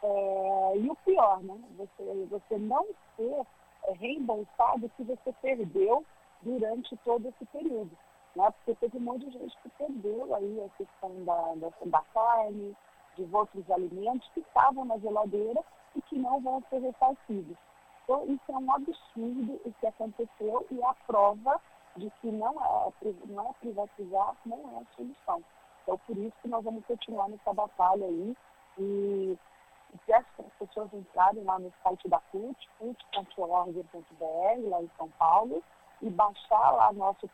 é, e o pior, né? Você, você não ser é, reembolsado se você perdeu durante todo esse período. Né? Porque teve um monte de gente que perdeu aí a questão da, da, da carne, de outros alimentos que estavam na geladeira e que não vão ser ressarcidos. Então, isso é um absurdo o que aconteceu e a prova de que não é, não é privatizar, não é a solução. Então, por isso que nós vamos continuar nessa batalha aí e para as pessoas entrarem lá no site da CUT, cult.org.br, lá em São Paulo, e baixar lá nosso,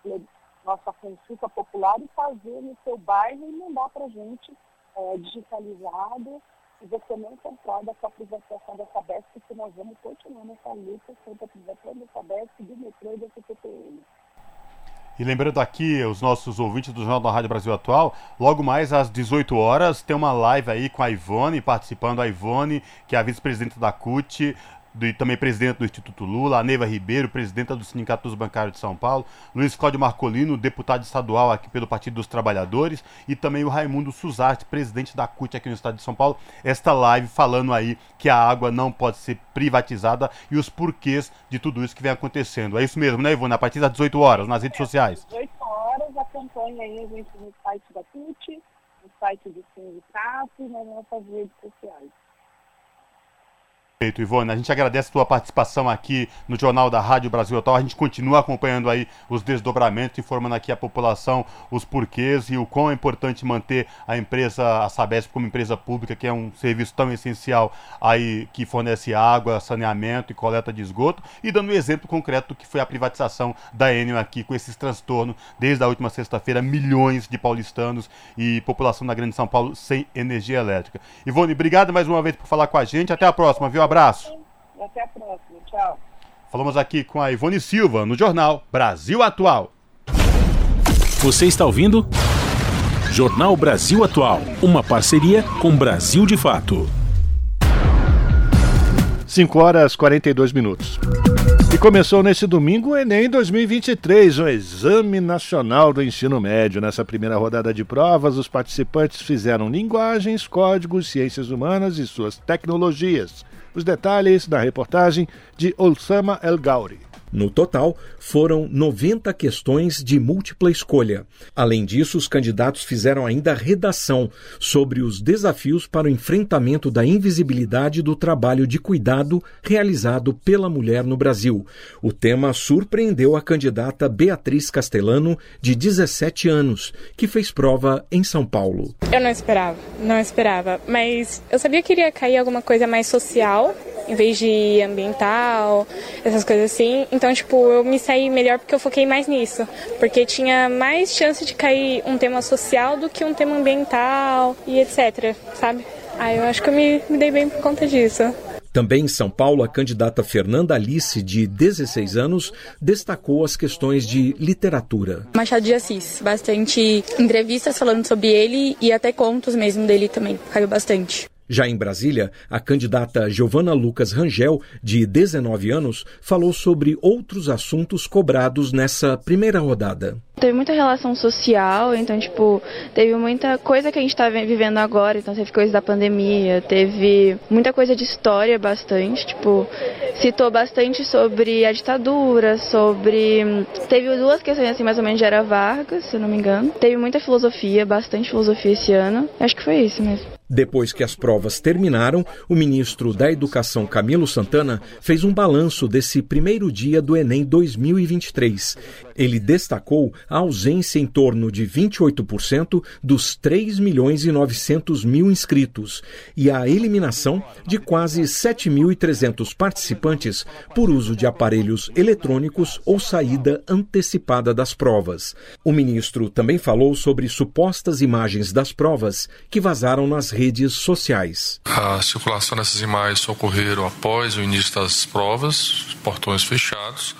nossa consulta popular e fazer no seu bairro e mandar para a gente é, digitalizado e você não concorda com a privatização da Sabesp, que nós vamos continuar nessa luta contra a privatização da Sabesp, do metrô e da CPTM.
E lembrando aqui os nossos ouvintes do Jornal da Rádio Brasil Atual, logo mais às 18 horas tem uma live aí com a Ivone, participando a Ivone, que é a vice-presidente da CUT, também presidente do Instituto Lula, a Ribeiro, presidenta do Sindicato dos Bancários de São Paulo, Luiz Cláudio Marcolino, deputado estadual aqui pelo Partido dos Trabalhadores, e também o Raimundo Suzarte, presidente da CUT aqui no estado de São Paulo. Esta live falando aí que a água não pode ser privatizada e os porquês de tudo isso que vem acontecendo. É isso mesmo, né, Ivone? A partir das 18 horas, nas redes
é,
sociais.
18 horas, acompanha aí a gente no site da CUT, no site do sindicato e nas nossas redes sociais.
Perfeito, Ivone. A gente agradece a tua participação aqui no Jornal da Rádio Brasil Atual. A gente continua acompanhando aí os desdobramentos, informando aqui a população os porquês e o quão é importante manter a empresa, a Sabesp, como empresa pública, que é um serviço tão essencial aí, que fornece água, saneamento e coleta de esgoto. E dando um exemplo concreto que foi a privatização da Enel aqui, com esses transtornos, desde a última sexta-feira, milhões de paulistanos e população da Grande São Paulo sem energia elétrica. Ivone, obrigado mais uma vez por falar com a gente. Até a próxima, viu? Abraço.
Até a próxima. Tchau.
Falamos aqui com a Ivone Silva no jornal Brasil Atual.
Você está ouvindo? Jornal Brasil Atual, uma parceria com Brasil de Fato.
5 horas 42 minutos. E começou nesse domingo o Enem 2023, o Exame Nacional do Ensino Médio. Nessa primeira rodada de provas, os participantes fizeram linguagens, códigos, ciências humanas e suas tecnologias. Os detalhes da reportagem de Olsama El Gauri.
No total, foram 90 questões de múltipla escolha. Além disso, os candidatos fizeram ainda redação sobre os desafios para o enfrentamento da invisibilidade do trabalho de cuidado realizado pela mulher no Brasil. O tema surpreendeu a candidata Beatriz Castellano, de 17 anos, que fez prova em São Paulo.
Eu não esperava, não esperava, mas eu sabia que iria cair alguma coisa mais social em vez de ambiental, essas coisas assim. Então, tipo, eu me saí melhor porque eu foquei mais nisso. Porque tinha mais chance de cair um tema social do que um tema ambiental e etc, sabe? Aí eu acho que eu me, me dei bem por conta disso.
Também em São Paulo, a candidata Fernanda Alice, de 16 anos, destacou as questões de literatura.
Machado de Assis, bastante entrevistas falando sobre ele e até contos mesmo dele também, caiu bastante.
Já em Brasília, a candidata Giovana Lucas Rangel, de 19 anos, falou sobre outros assuntos cobrados nessa primeira rodada.
Teve muita relação social, então, tipo, teve muita coisa que a gente está vivendo agora, então teve coisa da pandemia, teve muita coisa de história bastante, tipo, citou bastante sobre a ditadura, sobre... Teve duas questões, assim, mais ou menos de Era Vargas, se eu não me engano. Teve muita filosofia, bastante filosofia esse ano. Acho que foi isso mesmo.
Depois que as provas terminaram, o ministro da Educação Camilo Santana fez um balanço desse primeiro dia do Enem 2023. Ele destacou a ausência em torno de 28% dos 3 milhões e 900 mil inscritos e a eliminação de quase 7.300 participantes por uso de aparelhos eletrônicos ou saída antecipada das provas. O ministro também falou sobre supostas imagens das provas que vazaram nas redes sociais.
A circulação dessas imagens ocorreram após o início das provas, portões fechados.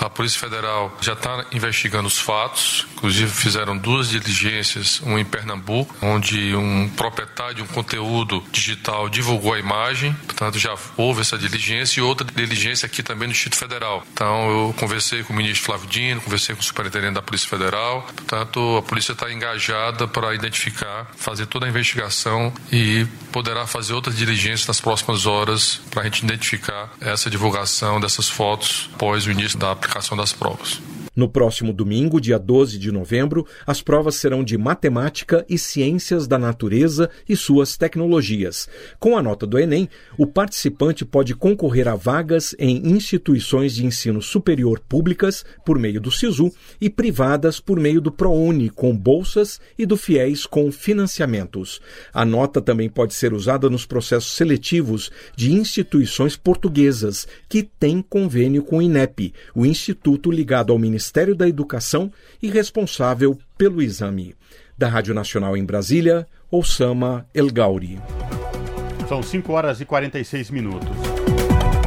A Polícia Federal já está investigando os fatos, inclusive fizeram duas diligências, uma em Pernambuco, onde um proprietário de um conteúdo digital divulgou a imagem, portanto já houve essa diligência e outra diligência aqui também no Distrito Federal. Então eu conversei com o ministro Flávio Dino, conversei com o superintendente da Polícia Federal, portanto a polícia está engajada para identificar, fazer toda a investigação e poderá fazer outras diligências nas próximas horas para a gente identificar essa divulgação dessas fotos após o início da aplicação das provas.
No próximo domingo, dia 12 de novembro, as provas serão de matemática e ciências da natureza e suas tecnologias. Com a nota do Enem, o participante pode concorrer a vagas em instituições de ensino superior públicas por meio do SISU e privadas por meio do ProUni com bolsas e do FIES com financiamentos. A nota também pode ser usada nos processos seletivos de instituições portuguesas que têm convênio com o INEP, o instituto ligado ao Ministério Ministério da Educação e responsável pelo exame. Da Rádio Nacional em Brasília, Osama El Gauri.
São 5 horas e 46 minutos.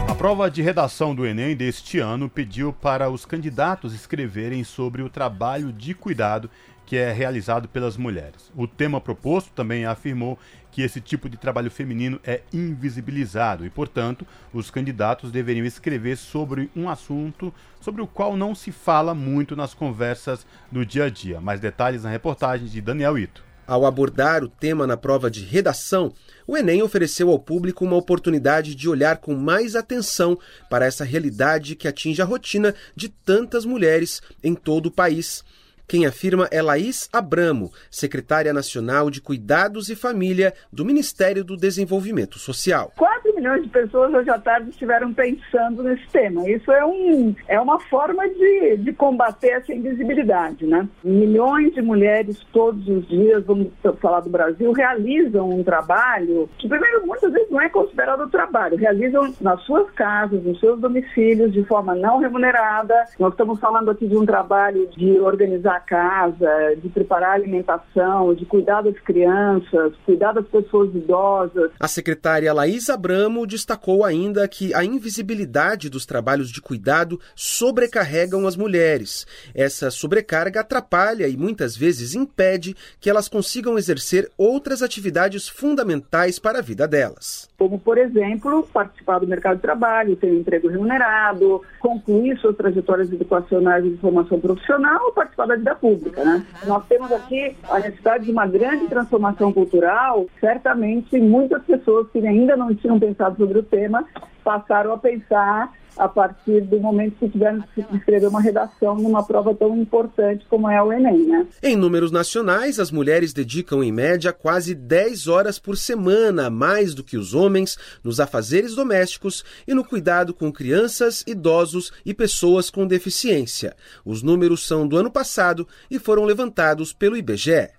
A prova de redação do Enem deste ano pediu para os candidatos escreverem sobre o trabalho de cuidado que é realizado pelas mulheres. O tema proposto também afirmou que esse tipo de trabalho feminino é invisibilizado e, portanto, os candidatos deveriam escrever sobre um assunto sobre o qual não se fala muito nas conversas do dia a dia. Mais detalhes na reportagem de Daniel Ito.
Ao abordar o tema na prova de redação, o Enem ofereceu ao público uma oportunidade de olhar com mais atenção para essa realidade que atinge a rotina de tantas mulheres em todo o país. Quem afirma é Laís Abramo, secretária nacional de Cuidados e Família do Ministério do Desenvolvimento Social.
4 milhões de pessoas hoje à tarde estiveram pensando nesse tema. Isso é, um, é uma forma de, de combater essa invisibilidade, né? Milhões de mulheres todos os dias, vamos falar do Brasil, realizam um trabalho que, primeiro, muitas vezes não é considerado trabalho. Realizam nas suas casas, nos seus domicílios, de forma não remunerada. Nós estamos falando aqui de um trabalho de organizar a casa, de preparar a alimentação, de cuidar das crianças, cuidar das pessoas idosas.
A secretária Laís Abramo destacou ainda que a invisibilidade dos trabalhos de cuidado sobrecarregam as mulheres. Essa sobrecarga atrapalha e muitas vezes impede que elas consigam exercer outras atividades fundamentais para a vida delas.
Como, por exemplo, participar do mercado de trabalho, ter um emprego remunerado, concluir suas trajetórias educacionais e de formação profissional ou participar da vida pública. Né? Nós temos aqui a necessidade de uma grande transformação cultural. Certamente, muitas pessoas que ainda não tinham pensado sobre o tema passaram a pensar a partir do momento que tiveram que escrever uma redação numa prova tão importante como é o Enem, né?
Em números nacionais, as mulheres dedicam em média quase 10 horas por semana, mais do que os homens, nos afazeres domésticos e no cuidado com crianças, idosos e pessoas com deficiência. Os números são do ano passado e foram levantados pelo IBGE.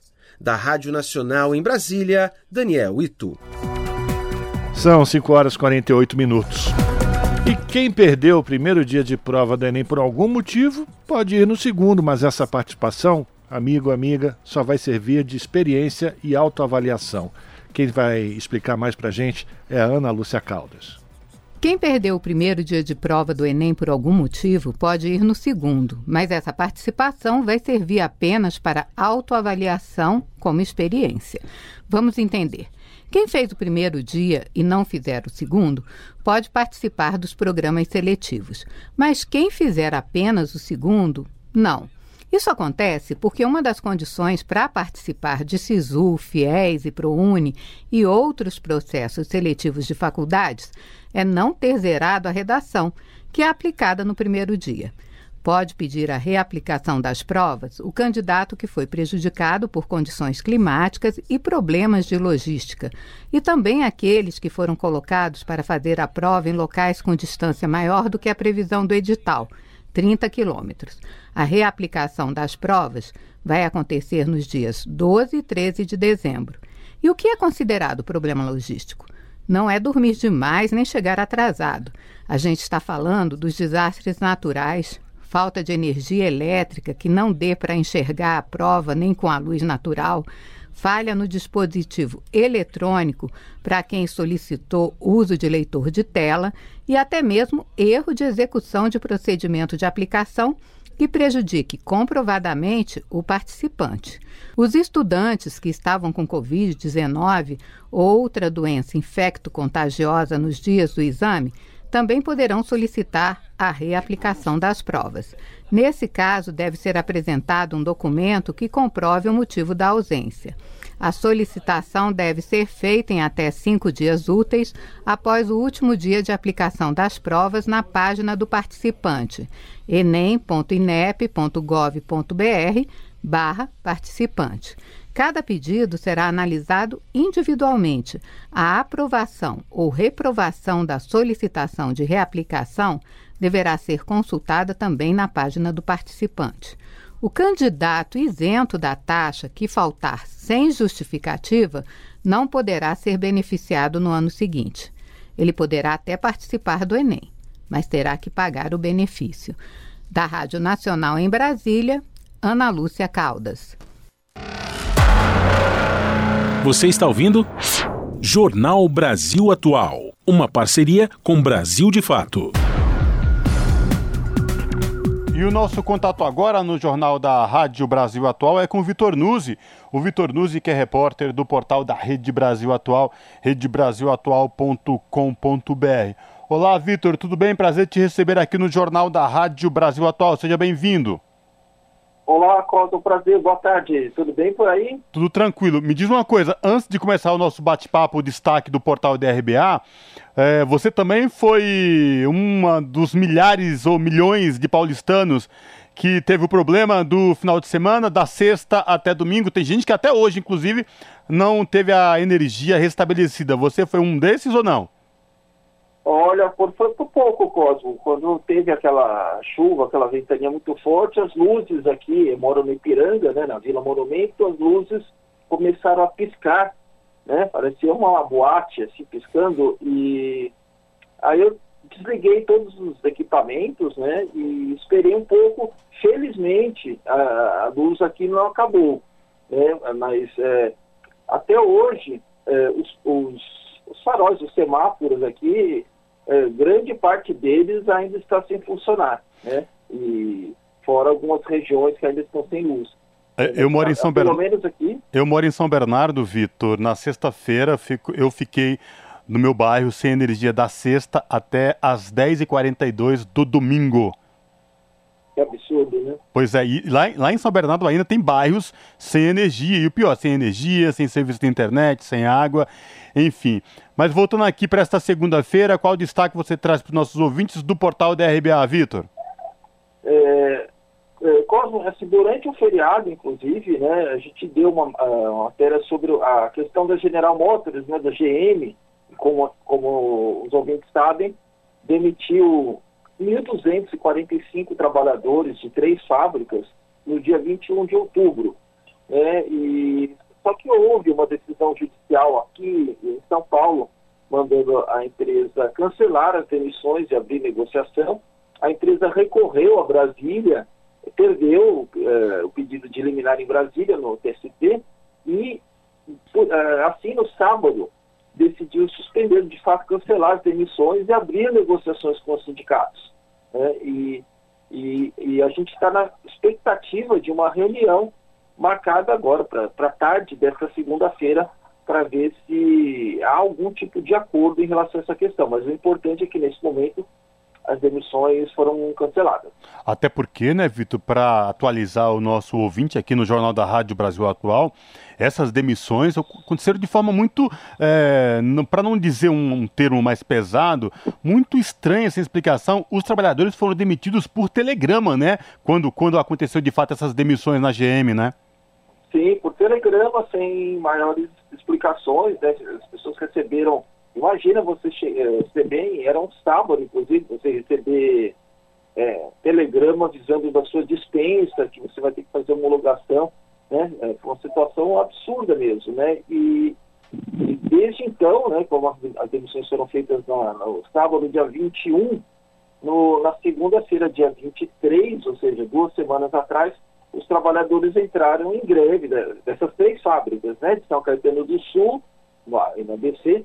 Da Rádio Nacional em Brasília, Daniel Ito.
São 5 horas e 48 minutos. E quem perdeu o primeiro dia de prova do Enem por algum motivo, pode ir no segundo, mas essa participação, amigo, amiga, só vai servir de experiência e autoavaliação. Quem vai explicar mais pra gente é a Ana Lúcia Caldas.
Quem perdeu o primeiro dia de prova do Enem por algum motivo pode ir no segundo, mas essa participação vai servir apenas para autoavaliação como experiência. Vamos entender. Quem fez o primeiro dia e não fizer o segundo pode participar dos programas seletivos, mas quem fizer apenas o segundo, não. Isso acontece porque uma das condições para participar de SISU, FIES e ProUni e outros processos seletivos de faculdades é não ter zerado a redação, que é aplicada no primeiro dia. Pode pedir a reaplicação das provas o candidato que foi prejudicado por condições climáticas e problemas de logística, e também aqueles que foram colocados para fazer a prova em locais com distância maior do que a previsão do edital, 30 quilômetros. A reaplicação das provas vai acontecer nos dias 12 e 13 de dezembro. E o que é considerado problema logístico? Não é dormir demais nem chegar atrasado. A gente está falando dos desastres naturais, falta de energia elétrica que não dê para enxergar a prova nem com a luz natural, falha no dispositivo eletrônico para quem solicitou uso de leitor de tela e até mesmo erro de execução de procedimento de aplicação que prejudique comprovadamente o participante. Os estudantes que estavam com Covid-19 ou outra doença infecto-contagiosa nos dias do exame também poderão solicitar a reaplicação das provas. Nesse caso, deve ser apresentado um documento que comprove o motivo da ausência. A solicitação deve ser feita em até cinco dias úteis após o último dia de aplicação das provas na página do participante enem.inep.gov.br barra participante. Cada pedido será analisado individualmente. A aprovação ou reprovação da solicitação de reaplicação deverá ser consultada também na página do participante. O candidato isento da taxa que faltar sem justificativa não poderá ser beneficiado no ano seguinte. Ele poderá até participar do Enem, mas terá que pagar o benefício. Da Rádio Nacional em Brasília, Ana Lúcia Caldas.
Você está ouvindo? Jornal Brasil Atual. Uma parceria com Brasil de Fato.
E o nosso contato agora no Jornal da Rádio Brasil Atual é com o Vitor Nuzzi. O Vitor Nuzzi, que é repórter do portal da Rede Brasil Atual, redebrasilatual.com.br. Olá, Vitor, tudo bem? Prazer te receber aqui no Jornal da Rádio Brasil Atual. Seja bem-vindo.
Olá, Costa, prazer, boa tarde. Tudo bem por aí?
Tudo tranquilo. Me diz uma coisa, antes de começar o nosso bate-papo, o destaque do portal DRBA, é, você também foi uma dos milhares ou milhões de paulistanos que teve o problema do final de semana, da sexta até domingo. Tem gente que até hoje, inclusive, não teve a energia restabelecida. Você foi um desses ou não?
Olha, foi por pouco, Cosmo. Quando teve aquela chuva, aquela ventania muito forte, as luzes aqui, eu moro no Ipiranga, né, na Vila Monumento, as luzes começaram a piscar, né? Parecia uma boate, assim, piscando. E aí eu desliguei todos os equipamentos, né? E esperei um pouco. Felizmente, a, a luz aqui não acabou, né? Mas é, até hoje, é, os, os, os faróis, os semáforos aqui, é, grande parte deles ainda está sem funcionar, né? E fora algumas regiões que ainda estão sem luz.
É, eu moro em São Bernardo. Eu moro em São Bernardo, Vitor. Na sexta-feira eu fiquei no meu bairro sem energia da sexta até as 10h42 do domingo.
Que absurdo, né?
Pois é, e lá, lá em São Bernardo ainda tem bairros sem energia. E o pior, sem energia, sem serviço de internet, sem água, enfim. Mas voltando aqui para esta segunda-feira, qual destaque você traz para os nossos ouvintes do portal da RBA, Vitor?
É, é, Cosmo, assim, durante o feriado, inclusive, né, a gente deu uma, uma matéria sobre a questão da General Motors, né, da GM, como, como os ouvintes sabem, demitiu 1.245 trabalhadores de três fábricas no dia 21 de outubro. Né? E, só que houve uma decisão judicial aqui em São Paulo, mandando a empresa cancelar as demissões e abrir negociação. A empresa recorreu a Brasília, perdeu eh, o pedido de eliminar em Brasília, no TST, e eh, assim no sábado decidiu suspender, de fato, cancelar as demissões e abrir negociações com os sindicatos. Né? E, e, e, a gente está na expectativa de uma reunião marcada agora para tarde desta segunda-feira para ver se há algum tipo de acordo em relação a essa questão. Mas o importante é que nesse momento as demissões foram canceladas.
Até porque, né, Vitor, para atualizar o nosso ouvinte aqui no Jornal da Rádio Brasil Atual, essas demissões aconteceram de forma muito, é, para não dizer um, um, termo mais pesado, muito estranha essa explicação. Os trabalhadores foram demitidos por telegrama, né? Quando, quando aconteceu de fato essas demissões na GM, né?
Sim, por telegrama, sem maiores explicações, né? As pessoas receberam Imagina você eh, receber, era um sábado, inclusive, você receber é, telegrama avisando da sua dispensa, que você vai ter que fazer homologação, né? É uma situação absurda mesmo, né? E, e desde então, né, como as, demissões foram feitas na, no sábado, dia 21, no, na segunda-feira, dia 23, ou seja, duas semanas atrás, os trabalhadores entraram em greve dessas três fábricas, né, de São Caetano do Sul, na, na BC,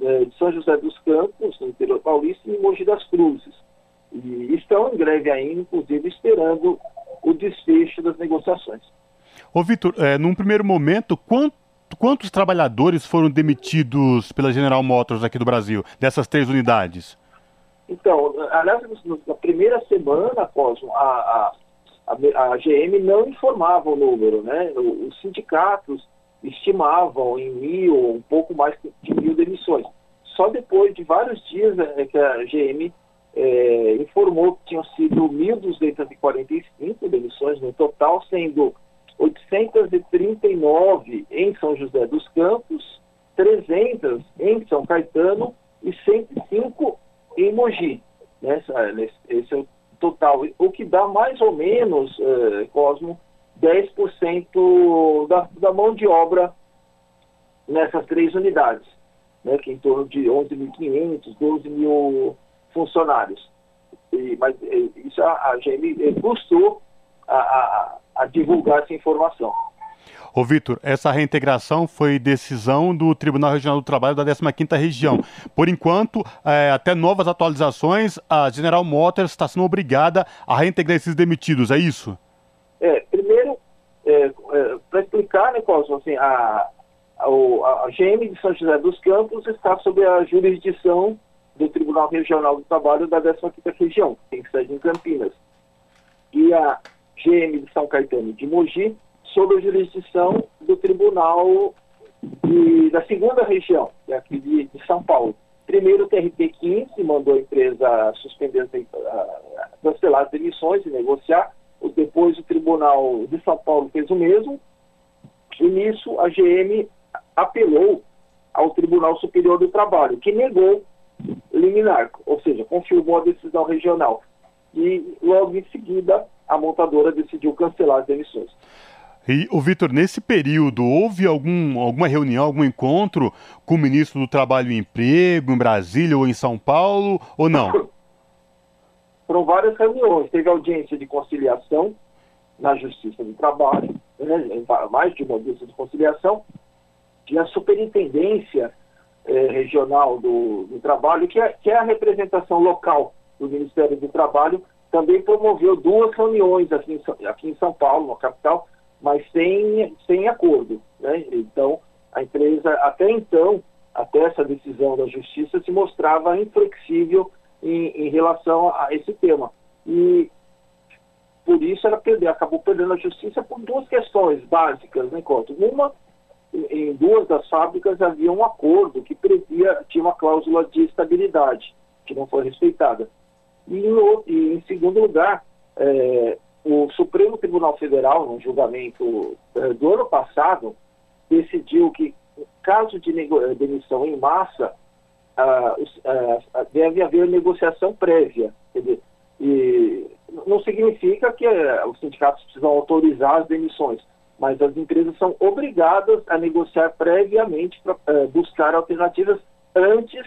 é, de São José dos Campos, no interior paulista, e Mogi das Cruzes. E estão em greve ainda, inclusive esperando o desfecho das negociações.
Ô Vitor, é, num primeiro momento, quanto, quantos trabalhadores foram demitidos pela General Motors aqui do Brasil, dessas três unidades?
Então, aliás, na primeira semana, Cosmo, a, a, a, GM não informava o número, né? Os sindicatos estimavam em mil ou um pouco mais de mil demissões. Só depois de vários dias é que a GM é, informou que tinham sido 1.245 demissões no total, sendo 839 em São José dos Campos, 300 em São Caetano e 105 em Mogi. Né? Esse é o total, o que dá mais ou menos, eh, Cosmo, 10% da, da mão de obra nessas três unidades, né, que é em torno de 11.500, 12 mil funcionários. E, mas é, isso a, a GM custou a, a, a divulgar essa informação.
Ô Vitor, essa reintegração foi decisão do Tribunal Regional do Trabalho da 15ª Região. Por enquanto, é, até novas atualizações, a General Motors está sendo obrigada a reintegrar esses demitidos, é isso?
É, primeiro, é, é, para explicar, né, Cosmo, assim, a, a, a GM de São José dos Campos está sob a jurisdição do Tribunal Regional do Trabalho da 15ª Região, que tem sede em Campinas. E a GM de São Caetano de Mogi, sob a jurisdição do Tribunal de, da segunda região, é aqui de, de São Paulo. Primeiro, o TRT 15 mandou a empresa suspender, cancelar as demissões e negociar depois o Tribunal de São Paulo fez o mesmo, e nisso a GM apelou ao Tribunal Superior do Trabalho, que negou liminar, ou seja, confirmou a decisão regional. E logo em seguida a montadora decidiu cancelar as demissões.
E, o Vitor, nesse período, houve algum, alguma reunião, algum encontro com o ministro do Trabalho e Emprego em Brasília ou em São Paulo, ou não?
foram várias reuniões. Teve audiência de conciliação na Justiça do Trabalho, né, mais de uma audiência de conciliação, e a Superintendência eh, Regional do, do Trabalho, que é, que é a representação local do Ministério do Trabalho, também promoveu duas reuniões aqui em, aqui em São Paulo, na capital, mas sem, sem acordo. Né? Então, a empresa, até então, até essa decisão da Justiça, se mostrava inflexível em, em relação a esse tema. E por isso ela perdeu, acabou perdendo a justiça por duas questões básicas, né, Couto? Uma, em duas das fábricas havia um acordo que previa, tinha uma cláusula de estabilidade, que não foi respeitada. E, no, e em segundo lugar, é, o Supremo Tribunal Federal, no julgamento é, do ano passado, decidiu que, caso de demissão em massa, deve haver negociação prévia. Dizer, e não significa que eh, os sindicatos precisam autorizar as demissões, mas as empresas são obrigadas a negociar previamente para eh, buscar alternativas antes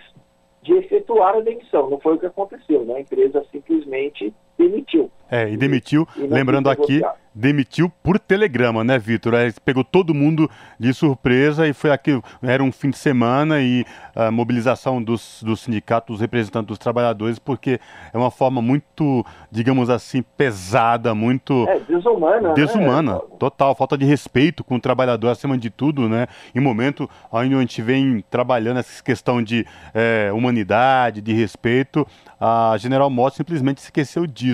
de efetuar a demissão. Não foi o que aconteceu, né? A empresa simplesmente demitiu.
É, e demitiu, e lembrando aqui, demitiu por telegrama, né, Vitor? É, pegou todo mundo de surpresa e foi aqui, era um fim de semana e a mobilização dos, dos sindicatos, dos representantes dos trabalhadores, porque é uma forma muito, digamos assim, pesada, muito...
É, desumana, né?
Desumana, né? total, falta de respeito com o trabalhador acima de tudo, né? Em momento onde a gente vem trabalhando essa questão de é, humanidade, de respeito, a General Motors simplesmente esqueceu disso.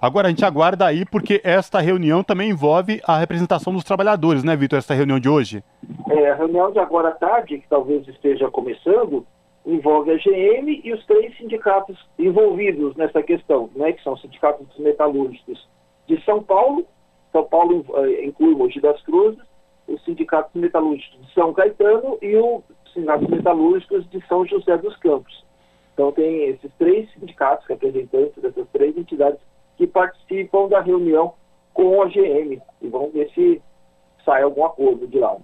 Agora a gente aguarda aí porque esta reunião também envolve a representação dos trabalhadores, né, Vitor, esta reunião de hoje?
É, a reunião de agora à tarde, que talvez esteja começando, envolve a GM e os três sindicatos envolvidos nessa questão, né, que são os sindicatos dos metalúrgicos de São Paulo, São Paulo eh, inclui Mogi das Cruzes, os sindicatos metalúrgicos de São Caetano e os sindicatos metalúrgicos de São José dos Campos. Então, tem esses três sindicatos, representantes dessas três entidades, que participam da reunião com a GM. E vamos ver se sai algum acordo de lá.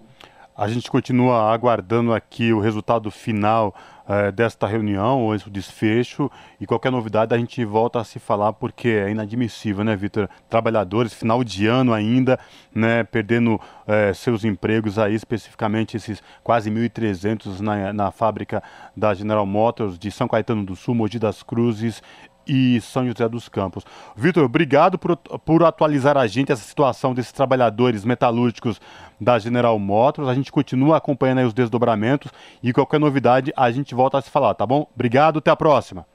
A gente continua aguardando aqui o resultado final eh, desta reunião, ou esse desfecho, e qualquer novidade a gente volta a se falar, porque é inadmissível, né, Vitor? Trabalhadores, final de ano ainda, né, perdendo eh, seus empregos aí, especificamente esses quase 1.300 na, na fábrica da General Motors de São Caetano do Sul, Mogi das Cruzes e São José dos Campos. Vitor, obrigado por, por atualizar a gente essa situação desses trabalhadores metalúrgicos da General Motors. A gente continua acompanhando aí os desdobramentos e qualquer novidade a gente volta a se falar, tá bom? Obrigado, até a próxima.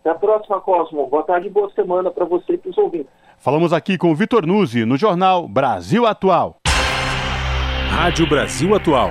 Até a próxima, Cosmo. Boa tarde e boa semana para você e para os ouvintes.
Falamos aqui com o Vitor Nuzzi no jornal Brasil Atual.
Rádio Brasil Atual.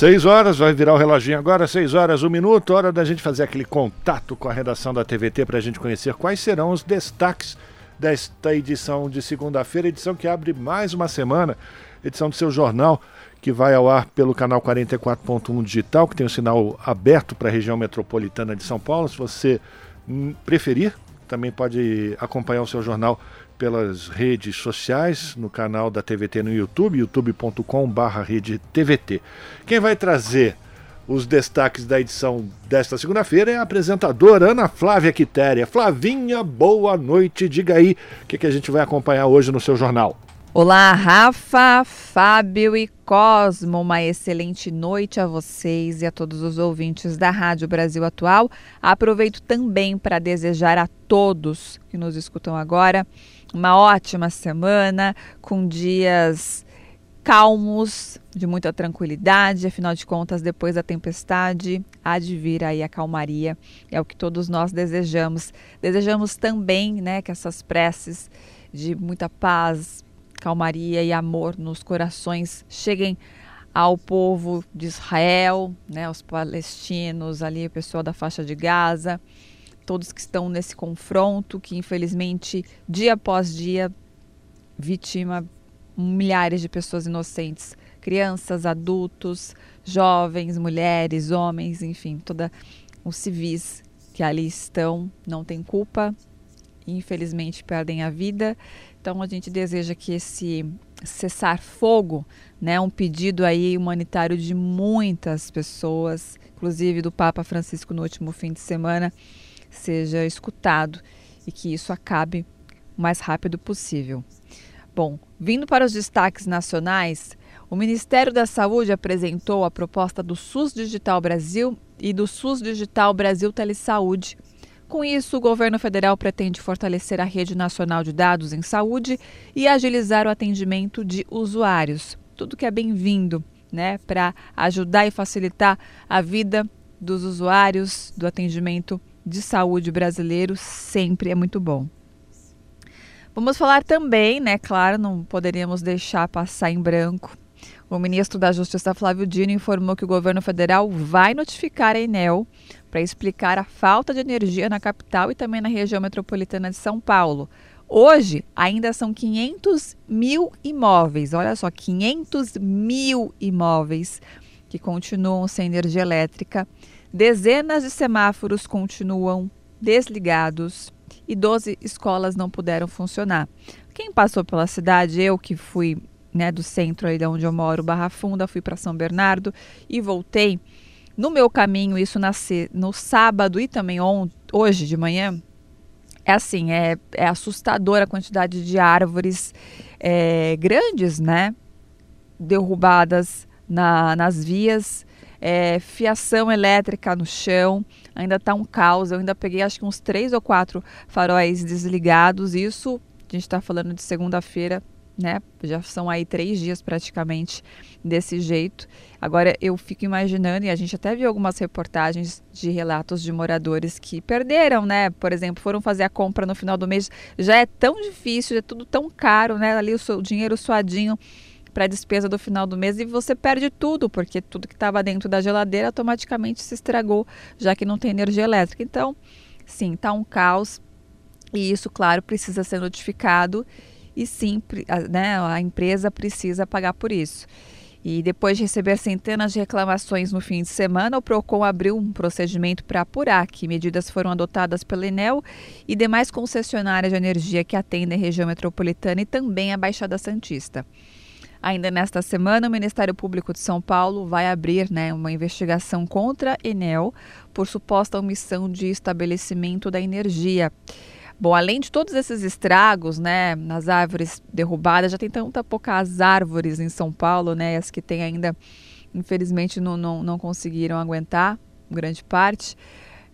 Seis horas, vai virar o reloginho agora, seis horas, um minuto, hora da gente fazer aquele contato com a redação da TVT para a gente conhecer quais serão os destaques desta edição de segunda-feira, edição que abre mais uma semana, edição do seu jornal, que vai ao ar pelo canal 44.1 digital, que tem o sinal aberto para a região metropolitana de São Paulo. Se você preferir, também pode acompanhar o seu jornal pelas redes sociais, no canal da TVT no YouTube, youtube.com/barra TVT. Quem vai trazer os destaques da edição desta segunda-feira é a apresentadora Ana Flávia Quitéria. Flavinha, boa noite. Diga aí o que, que a gente vai acompanhar hoje no seu jornal.
Olá, Rafa, Fábio e Cosmo. Uma excelente noite a vocês e a todos os ouvintes da Rádio Brasil Atual. Aproveito também para desejar a todos que nos escutam agora uma ótima semana, com dias calmos, de muita tranquilidade, afinal de contas, depois da tempestade, há de vir aí a calmaria, é o que todos nós desejamos. Desejamos também, né, que essas preces de muita paz, calmaria e amor nos corações cheguem ao povo de Israel, né, aos palestinos, ali o pessoal da faixa de Gaza, todos que estão nesse confronto, que infelizmente dia após dia vitima milhares de pessoas inocentes, crianças, adultos, jovens, mulheres, homens, enfim, toda os civis que ali estão não têm culpa, infelizmente perdem a vida. Então a gente deseja que esse cessar fogo, né, um pedido aí humanitário de muitas pessoas, inclusive do Papa Francisco no último fim de semana, seja escutado e que isso acabe o mais rápido possível. Bom, vindo para os destaques nacionais, o Ministério da Saúde apresentou a proposta do SUS Digital Brasil e do SUS Digital Brasil Telesaúde. Com isso, o governo federal pretende fortalecer a rede nacional de dados em saúde e agilizar o atendimento de usuários. Tudo que é bem-vindo, né, para ajudar e facilitar a vida dos usuários do atendimento de saúde brasileiro sempre é muito bom. Vamos falar também, né? Claro, não poderíamos deixar passar em branco. O ministro da Justiça Flávio Dino informou que o governo federal vai notificar a Enel para explicar a falta de energia na capital e também na região metropolitana de São Paulo, Hoje, ainda são 500 mil imóveis, olha só, 500 mil imóveis que continuam sem energia elétrica. Dezenas de semáforos continuam desligados e 12 escolas não puderam funcionar. Quem passou pela cidade, eu que fui né, do centro aí de onde eu moro, Barra Funda, fui para São Bernardo e voltei. No meu caminho, isso nascer no sábado e também on, hoje de manhã, é assim, é, é assustadora a quantidade de árvores é, grandes, né? Derrubadas na, nas vias, é, fiação elétrica no chão, ainda está um caos. Eu ainda peguei acho que uns três ou quatro faróis desligados. Isso, a gente está falando de segunda-feira, né? Já são aí três dias praticamente desse jeito. Agora eu fico imaginando, e a gente até viu algumas reportagens de relatos de moradores que perderam, né? Por exemplo, foram fazer a compra no final do mês. Já é tão difícil, é tudo tão caro, né? Ali o seu dinheiro suadinho para a despesa do final do mês e você perde tudo, porque tudo que estava dentro da geladeira automaticamente se estragou, já que não tem energia elétrica. Então, sim, tá um caos. E isso, claro, precisa ser notificado e sim, né, a empresa precisa pagar por isso. E depois de receber centenas de reclamações no fim de semana, o PROCON abriu um procedimento para apurar que medidas foram adotadas pela Enel e demais concessionárias de energia que atendem a região metropolitana e também a Baixada Santista. Ainda nesta semana, o Ministério Público de São Paulo vai abrir né, uma investigação contra a Enel por suposta omissão de estabelecimento da energia. Bom, além de todos esses estragos, né, nas árvores derrubadas, já tem tanta poucas árvores em São Paulo, né, as que tem ainda, infelizmente, não, não, não conseguiram aguentar, grande parte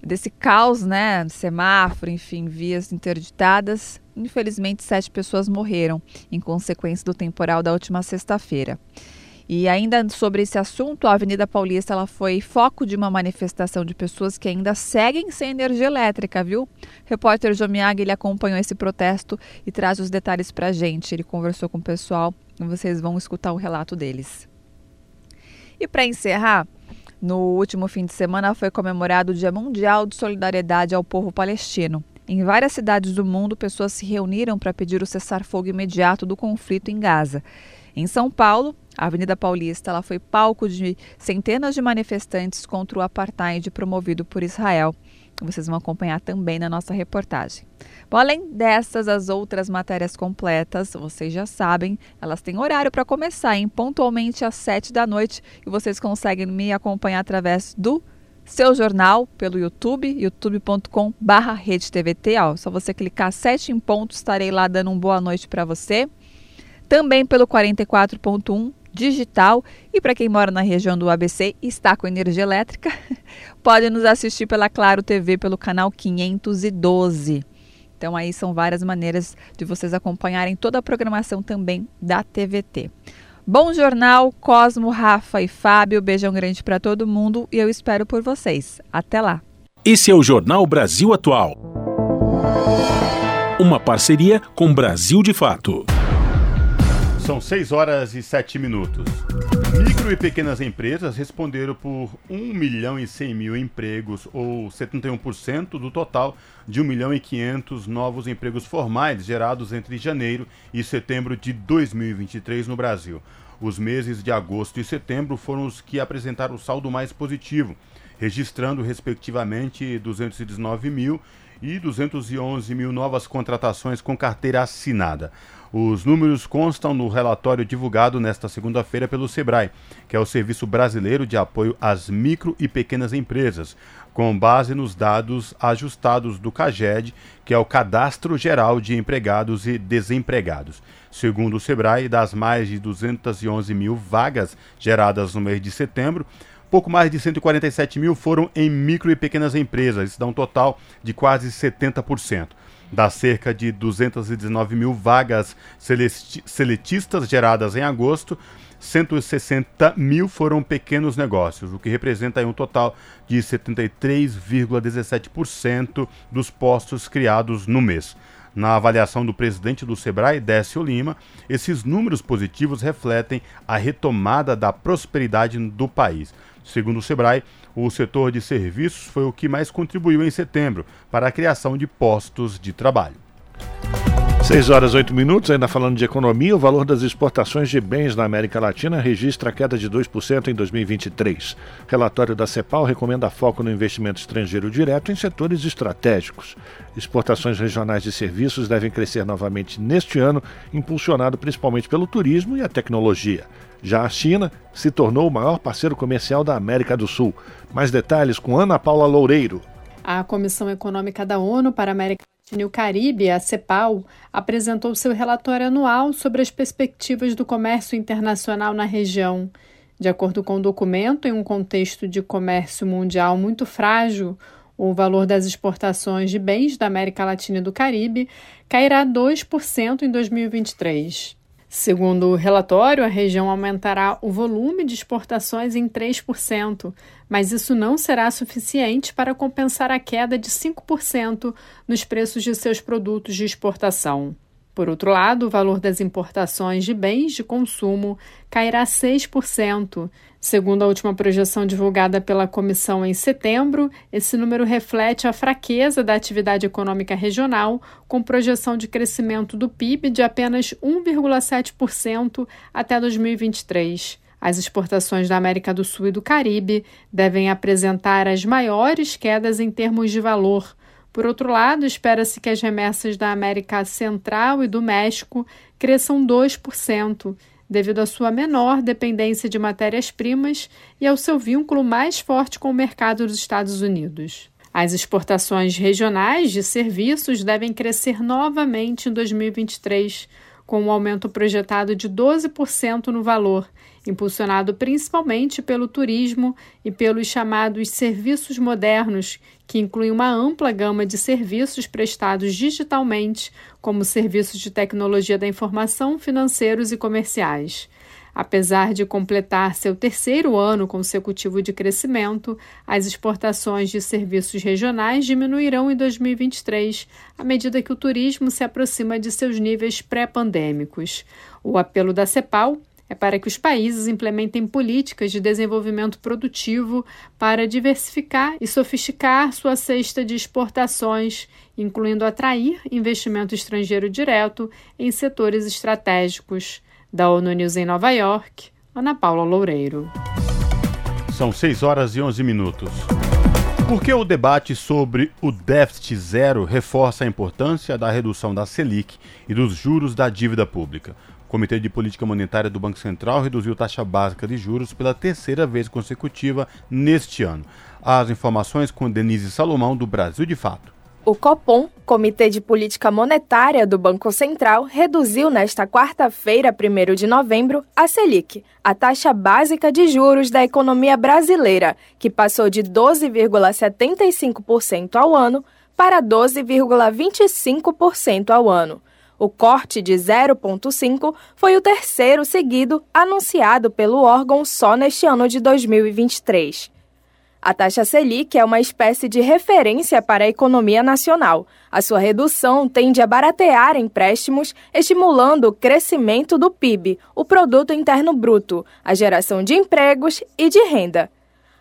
desse caos, né, semáforo, enfim, vias interditadas. Infelizmente, sete pessoas morreram em consequência do temporal da última sexta-feira. E ainda sobre esse assunto, a Avenida Paulista ela foi foco de uma manifestação de pessoas que ainda seguem sem energia elétrica, viu? O repórter Jomiag ele acompanhou esse protesto e traz os detalhes para a gente. Ele conversou com o pessoal e vocês vão escutar o relato deles. E para encerrar, no último fim de semana foi comemorado o Dia Mundial de Solidariedade ao Povo Palestino. Em várias cidades do mundo, pessoas se reuniram para pedir o cessar-fogo imediato do conflito em Gaza. Em São Paulo, a Avenida Paulista ela foi palco de centenas de manifestantes contra o apartheid promovido por Israel. Vocês vão acompanhar também na nossa reportagem. Bom, além dessas, as outras matérias completas, vocês já sabem, elas têm horário para começar, hein? pontualmente às 7 da noite. E vocês conseguem me acompanhar através do seu jornal pelo YouTube, youtube.com/barra RedeTVT. Ó, só você clicar 7 em ponto, estarei lá dando uma boa noite para você. Também pelo 44.1 digital. E para quem mora na região do ABC e está com energia elétrica, pode nos assistir pela Claro TV pelo canal 512. Então aí são várias maneiras de vocês acompanharem toda a programação também da TVT. Bom jornal, Cosmo, Rafa e Fábio. Beijão grande para todo mundo e eu espero por vocês. Até lá.
Esse é o Jornal Brasil Atual. Uma parceria com Brasil de Fato.
São 6 horas e 7 minutos. Micro e pequenas empresas responderam por 1 milhão e 100 mil empregos, ou 71% do total de 1 milhão e 500 novos empregos formais gerados entre janeiro e setembro de 2023 no Brasil. Os meses de agosto e setembro foram os que apresentaram o saldo mais positivo, registrando respectivamente 219 mil e 211 mil novas contratações com carteira assinada. Os números constam no relatório divulgado nesta segunda-feira pelo SEBRAE, que é o Serviço Brasileiro de Apoio às Micro e Pequenas Empresas, com base nos dados ajustados do CAGED, que é o Cadastro Geral de Empregados e Desempregados. Segundo o SEBRAE, das mais de 211 mil vagas geradas no mês de setembro, pouco mais de 147 mil foram em micro e pequenas empresas, isso dá um total de quase 70%. Das cerca de 219 mil vagas seletistas geradas em agosto, 160 mil foram pequenos negócios, o que representa um total de 73,17% dos postos criados no mês. Na avaliação do presidente do Sebrae, Décio Lima, esses números positivos refletem a retomada da prosperidade do país. Segundo o Sebrae, o setor de serviços foi o que mais contribuiu em setembro para a criação de postos de trabalho.
6 horas 8 minutos, ainda falando de economia, o valor das exportações de bens na América Latina registra queda de 2% em 2023. Relatório da CEPAL recomenda foco no investimento estrangeiro direto em setores estratégicos. Exportações regionais de serviços devem crescer novamente neste ano, impulsionado principalmente pelo turismo e a tecnologia. Já a China se tornou o maior parceiro comercial da América do Sul. Mais detalhes com Ana Paula Loureiro.
A Comissão Econômica da ONU para a América Latina e o Caribe, a CEPAL, apresentou seu relatório anual sobre as perspectivas do comércio internacional na região. De acordo com o documento, em um contexto de comércio mundial muito frágil, o valor das exportações de bens da América Latina e do Caribe cairá 2% em 2023. Segundo o relatório, a região aumentará o volume de exportações em 3%, mas isso não será suficiente para compensar a queda de 5% nos preços de seus produtos de exportação. Por outro lado, o valor das importações de bens de consumo cairá 6%. Segundo a última projeção divulgada pela comissão em setembro, esse número reflete a fraqueza da atividade econômica regional, com projeção de crescimento do PIB de apenas 1,7% até 2023. As exportações da América do Sul e do Caribe devem apresentar as maiores quedas em termos de valor por outro lado, espera-se que as remessas da América Central e do México cresçam 2%, devido à sua menor dependência de matérias-primas e ao seu vínculo mais forte com o mercado dos Estados Unidos. As exportações regionais de serviços devem crescer novamente em 2023, com um aumento projetado de 12% no valor, impulsionado principalmente pelo turismo e pelos chamados serviços modernos, que incluem uma ampla gama de serviços prestados digitalmente, como serviços de tecnologia da informação, financeiros e comerciais. Apesar de completar seu terceiro ano consecutivo de crescimento, as exportações de serviços regionais diminuirão em 2023, à medida que o turismo se aproxima de seus níveis pré-pandêmicos. O apelo da CEPAL é para que os países implementem políticas de desenvolvimento produtivo para diversificar e sofisticar sua cesta de exportações, incluindo atrair investimento estrangeiro direto em setores estratégicos. Da ONU News em Nova York, Ana Paula Loureiro.
São 6 horas e 11 minutos. Por que o debate sobre o déficit zero reforça a importância da redução da Selic e dos juros da dívida pública? O Comitê de Política Monetária do Banco Central reduziu taxa básica de juros pela terceira vez consecutiva neste ano. As informações com Denise Salomão, do Brasil de Fato.
O Copom, Comitê de Política Monetária do Banco Central, reduziu nesta quarta-feira, 1 de novembro, a Selic, a taxa básica de juros da economia brasileira, que passou de 12,75% ao ano para 12,25% ao ano. O corte de 0,5 foi o terceiro seguido anunciado pelo órgão só neste ano de 2023. A taxa Selic é uma espécie de referência para a economia nacional. A sua redução tende a baratear empréstimos, estimulando o crescimento do PIB, o Produto Interno Bruto, a geração de empregos e de renda.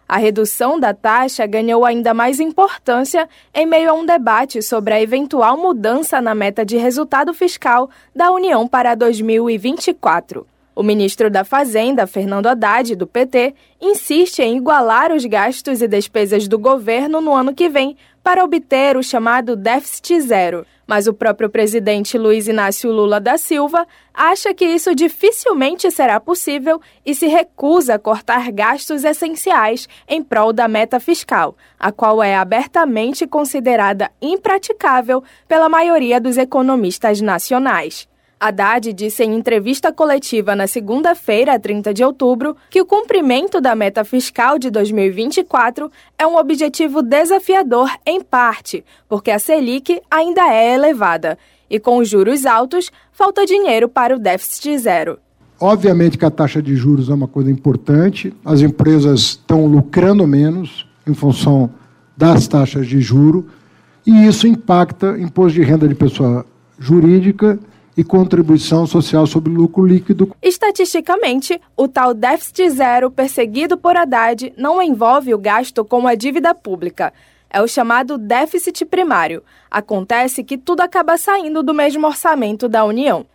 A redução da taxa ganhou ainda mais importância em meio a um debate sobre a eventual mudança na meta de resultado fiscal da União para 2024. O ministro da Fazenda, Fernando Haddad, do PT, insiste em igualar os gastos e despesas do governo no ano que vem para obter o chamado déficit zero. Mas o próprio presidente Luiz Inácio Lula da Silva acha que isso dificilmente será possível e se recusa a cortar gastos essenciais em prol da meta fiscal, a qual é abertamente considerada impraticável pela maioria dos economistas nacionais. Haddad disse em entrevista coletiva na segunda-feira, 30 de outubro, que o cumprimento da meta fiscal de 2024 é um objetivo desafiador em parte, porque a Selic ainda é elevada e com os juros altos, falta dinheiro para o déficit zero.
Obviamente que a taxa de juros é uma coisa importante, as empresas estão lucrando menos em função das taxas de juro, e isso impacta imposto de renda de pessoa jurídica e contribuição social sobre lucro líquido.
Estatisticamente, o tal déficit zero perseguido por Haddad não envolve o gasto com a dívida pública. É o chamado déficit primário. Acontece que tudo acaba saindo do mesmo orçamento da União.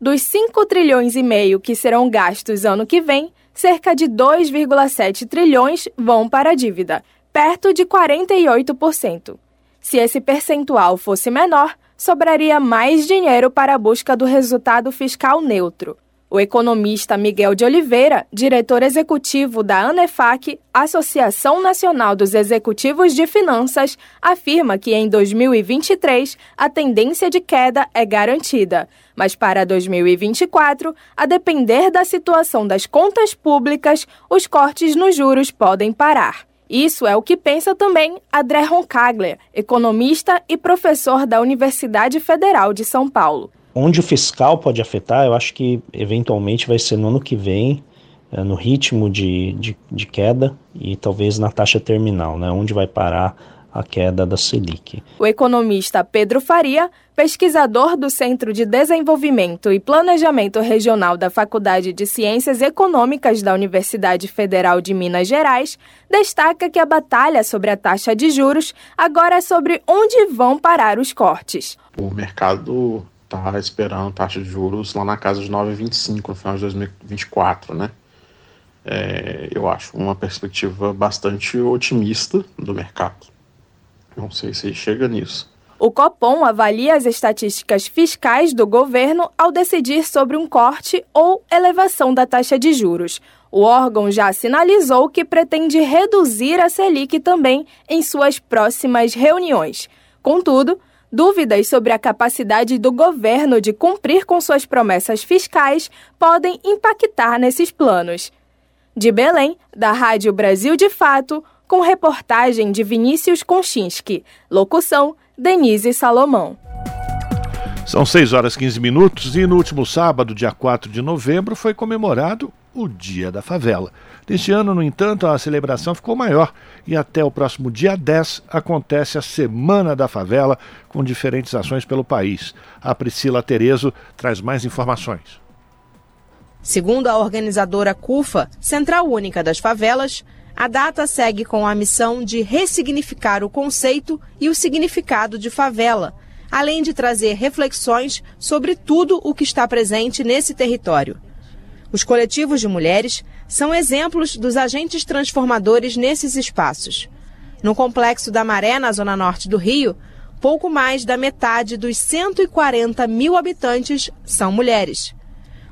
Dos 5 trilhões e meio que serão gastos ano que vem, cerca de 2,7 trilhões vão para a dívida, perto de 48%. Se esse percentual fosse menor, sobraria mais dinheiro para a busca do resultado fiscal neutro. O economista Miguel de Oliveira, diretor executivo da ANEFAC, Associação Nacional dos Executivos de Finanças, afirma que em 2023 a tendência de queda é garantida, mas para 2024, a depender da situação das contas públicas, os cortes nos juros podem parar. Isso é o que pensa também André Roncaglia, economista e professor da Universidade Federal de São Paulo.
Onde o fiscal pode afetar, eu acho que eventualmente vai ser no ano que vem, é, no ritmo de, de, de, queda e talvez na taxa terminal, né, onde vai parar a queda da Selic.
O economista Pedro Faria, pesquisador do Centro de Desenvolvimento e Planejamento Regional da Faculdade de Ciências Econômicas da Universidade Federal de Minas Gerais, destaca que a batalha sobre a taxa de juros agora é sobre onde vão parar os cortes.
O mercado está esperando taxa de juros lá na casa de 9,25 no final de 2024, né? É, eu acho uma perspectiva bastante otimista do mercado. Não sei se chega nisso.
O Copom avalia as estatísticas fiscais do governo ao decidir sobre um corte ou elevação da taxa de juros. O órgão já sinalizou que pretende reduzir a Selic também em suas próximas reuniões. Contudo, Dúvidas sobre a capacidade do governo de cumprir com suas promessas fiscais podem impactar nesses planos. De Belém, da Rádio Brasil de Fato, com reportagem de Vinícius Konchinski. Locução: Denise Salomão.
São 6 horas e 15 minutos e no último sábado, dia 4 de novembro, foi comemorado o Dia da Favela. Neste ano, no entanto, a celebração ficou maior e até o próximo dia 10 acontece a Semana da Favela, com diferentes ações pelo país. A Priscila Terezo traz mais informações.
Segundo a organizadora CUFA, Central Única das Favelas, a data segue com a missão de ressignificar o conceito e o significado de favela, além de trazer reflexões sobre tudo o que está presente nesse território. Os coletivos de mulheres são exemplos dos agentes transformadores nesses espaços. No complexo da Maré, na zona norte do Rio, pouco mais da metade dos 140 mil habitantes são mulheres.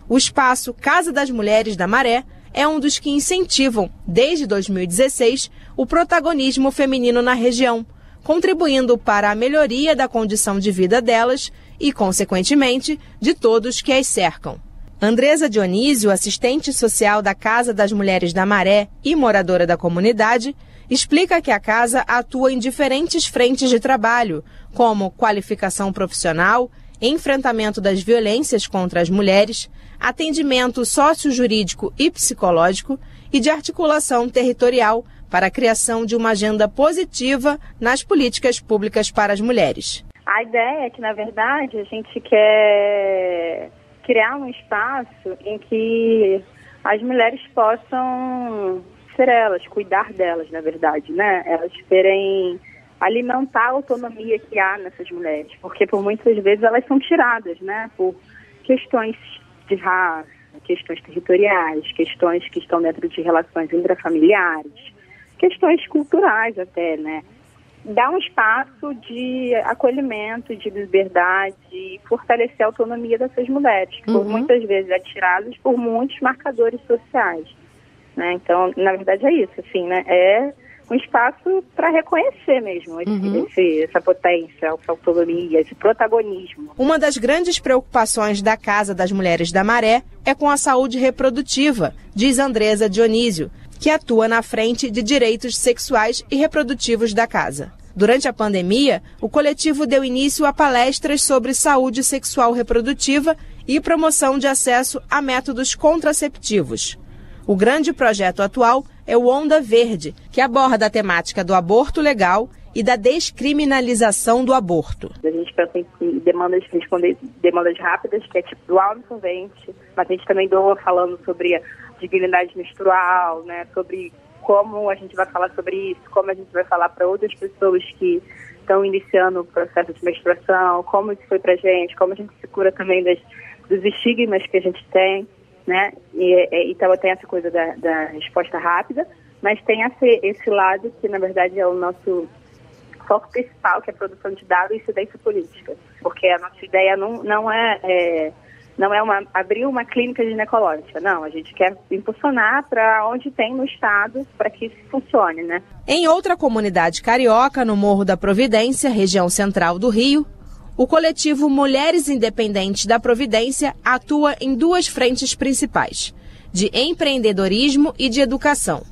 O espaço Casa das Mulheres da Maré é um dos que incentivam, desde 2016, o protagonismo feminino na região, contribuindo para a melhoria da condição de vida delas e, consequentemente, de todos que as cercam. Andresa Dionísio, assistente social da Casa das Mulheres da Maré e moradora da comunidade, explica que a casa atua em diferentes frentes de trabalho, como qualificação profissional, enfrentamento das violências contra as mulheres, atendimento sociojurídico e psicológico e de articulação territorial para a criação de uma agenda positiva nas políticas públicas para as mulheres.
A ideia é que, na verdade, a gente quer criar um espaço em que as mulheres possam ser elas, cuidar delas, na verdade, né? Elas terem alimentar a autonomia que há nessas mulheres, porque por muitas vezes elas são tiradas, né? Por questões de raça, questões territoriais, questões que estão dentro de relações intrafamiliares, questões culturais até, né? Dá um espaço de acolhimento, de liberdade, e fortalecer a autonomia dessas mulheres, que uhum. por muitas vezes é tiradas por muitos marcadores sociais. Né? Então, na verdade é isso, assim, né? É um espaço para reconhecer mesmo esse, uhum. esse, essa potência, essa autonomia, esse protagonismo.
Uma das grandes preocupações da Casa das Mulheres da Maré é com a saúde reprodutiva, diz Andresa Dionísio, que atua na frente de direitos sexuais e reprodutivos da casa. Durante a pandemia, o coletivo deu início a palestras sobre saúde sexual reprodutiva e promoção de acesso a métodos contraceptivos. O grande projeto atual é o Onda Verde, que aborda a temática do aborto legal e da descriminalização do aborto.
A gente pensa em demandas, responder demandas rápidas, que é tipo do absorvente, mas a gente também doa falando sobre dignidade menstrual, né, sobre como a gente vai falar sobre isso, como a gente vai falar para outras pessoas que estão iniciando o processo de menstruação, como isso foi para gente, como a gente se cura também das, dos estigmas que a gente tem, né? E, e, então tem essa coisa da, da resposta rápida, mas tem esse, esse lado que na verdade é o nosso foco principal, que é a produção de dados e incidência política, porque a nossa ideia não, não é, é não é uma, abrir uma clínica ginecológica, não. A gente quer impulsionar para onde tem no estado para que isso funcione, né?
Em outra comunidade carioca, no Morro da Providência, região central do Rio, o coletivo Mulheres Independentes da Providência atua em duas frentes principais: de empreendedorismo e de educação.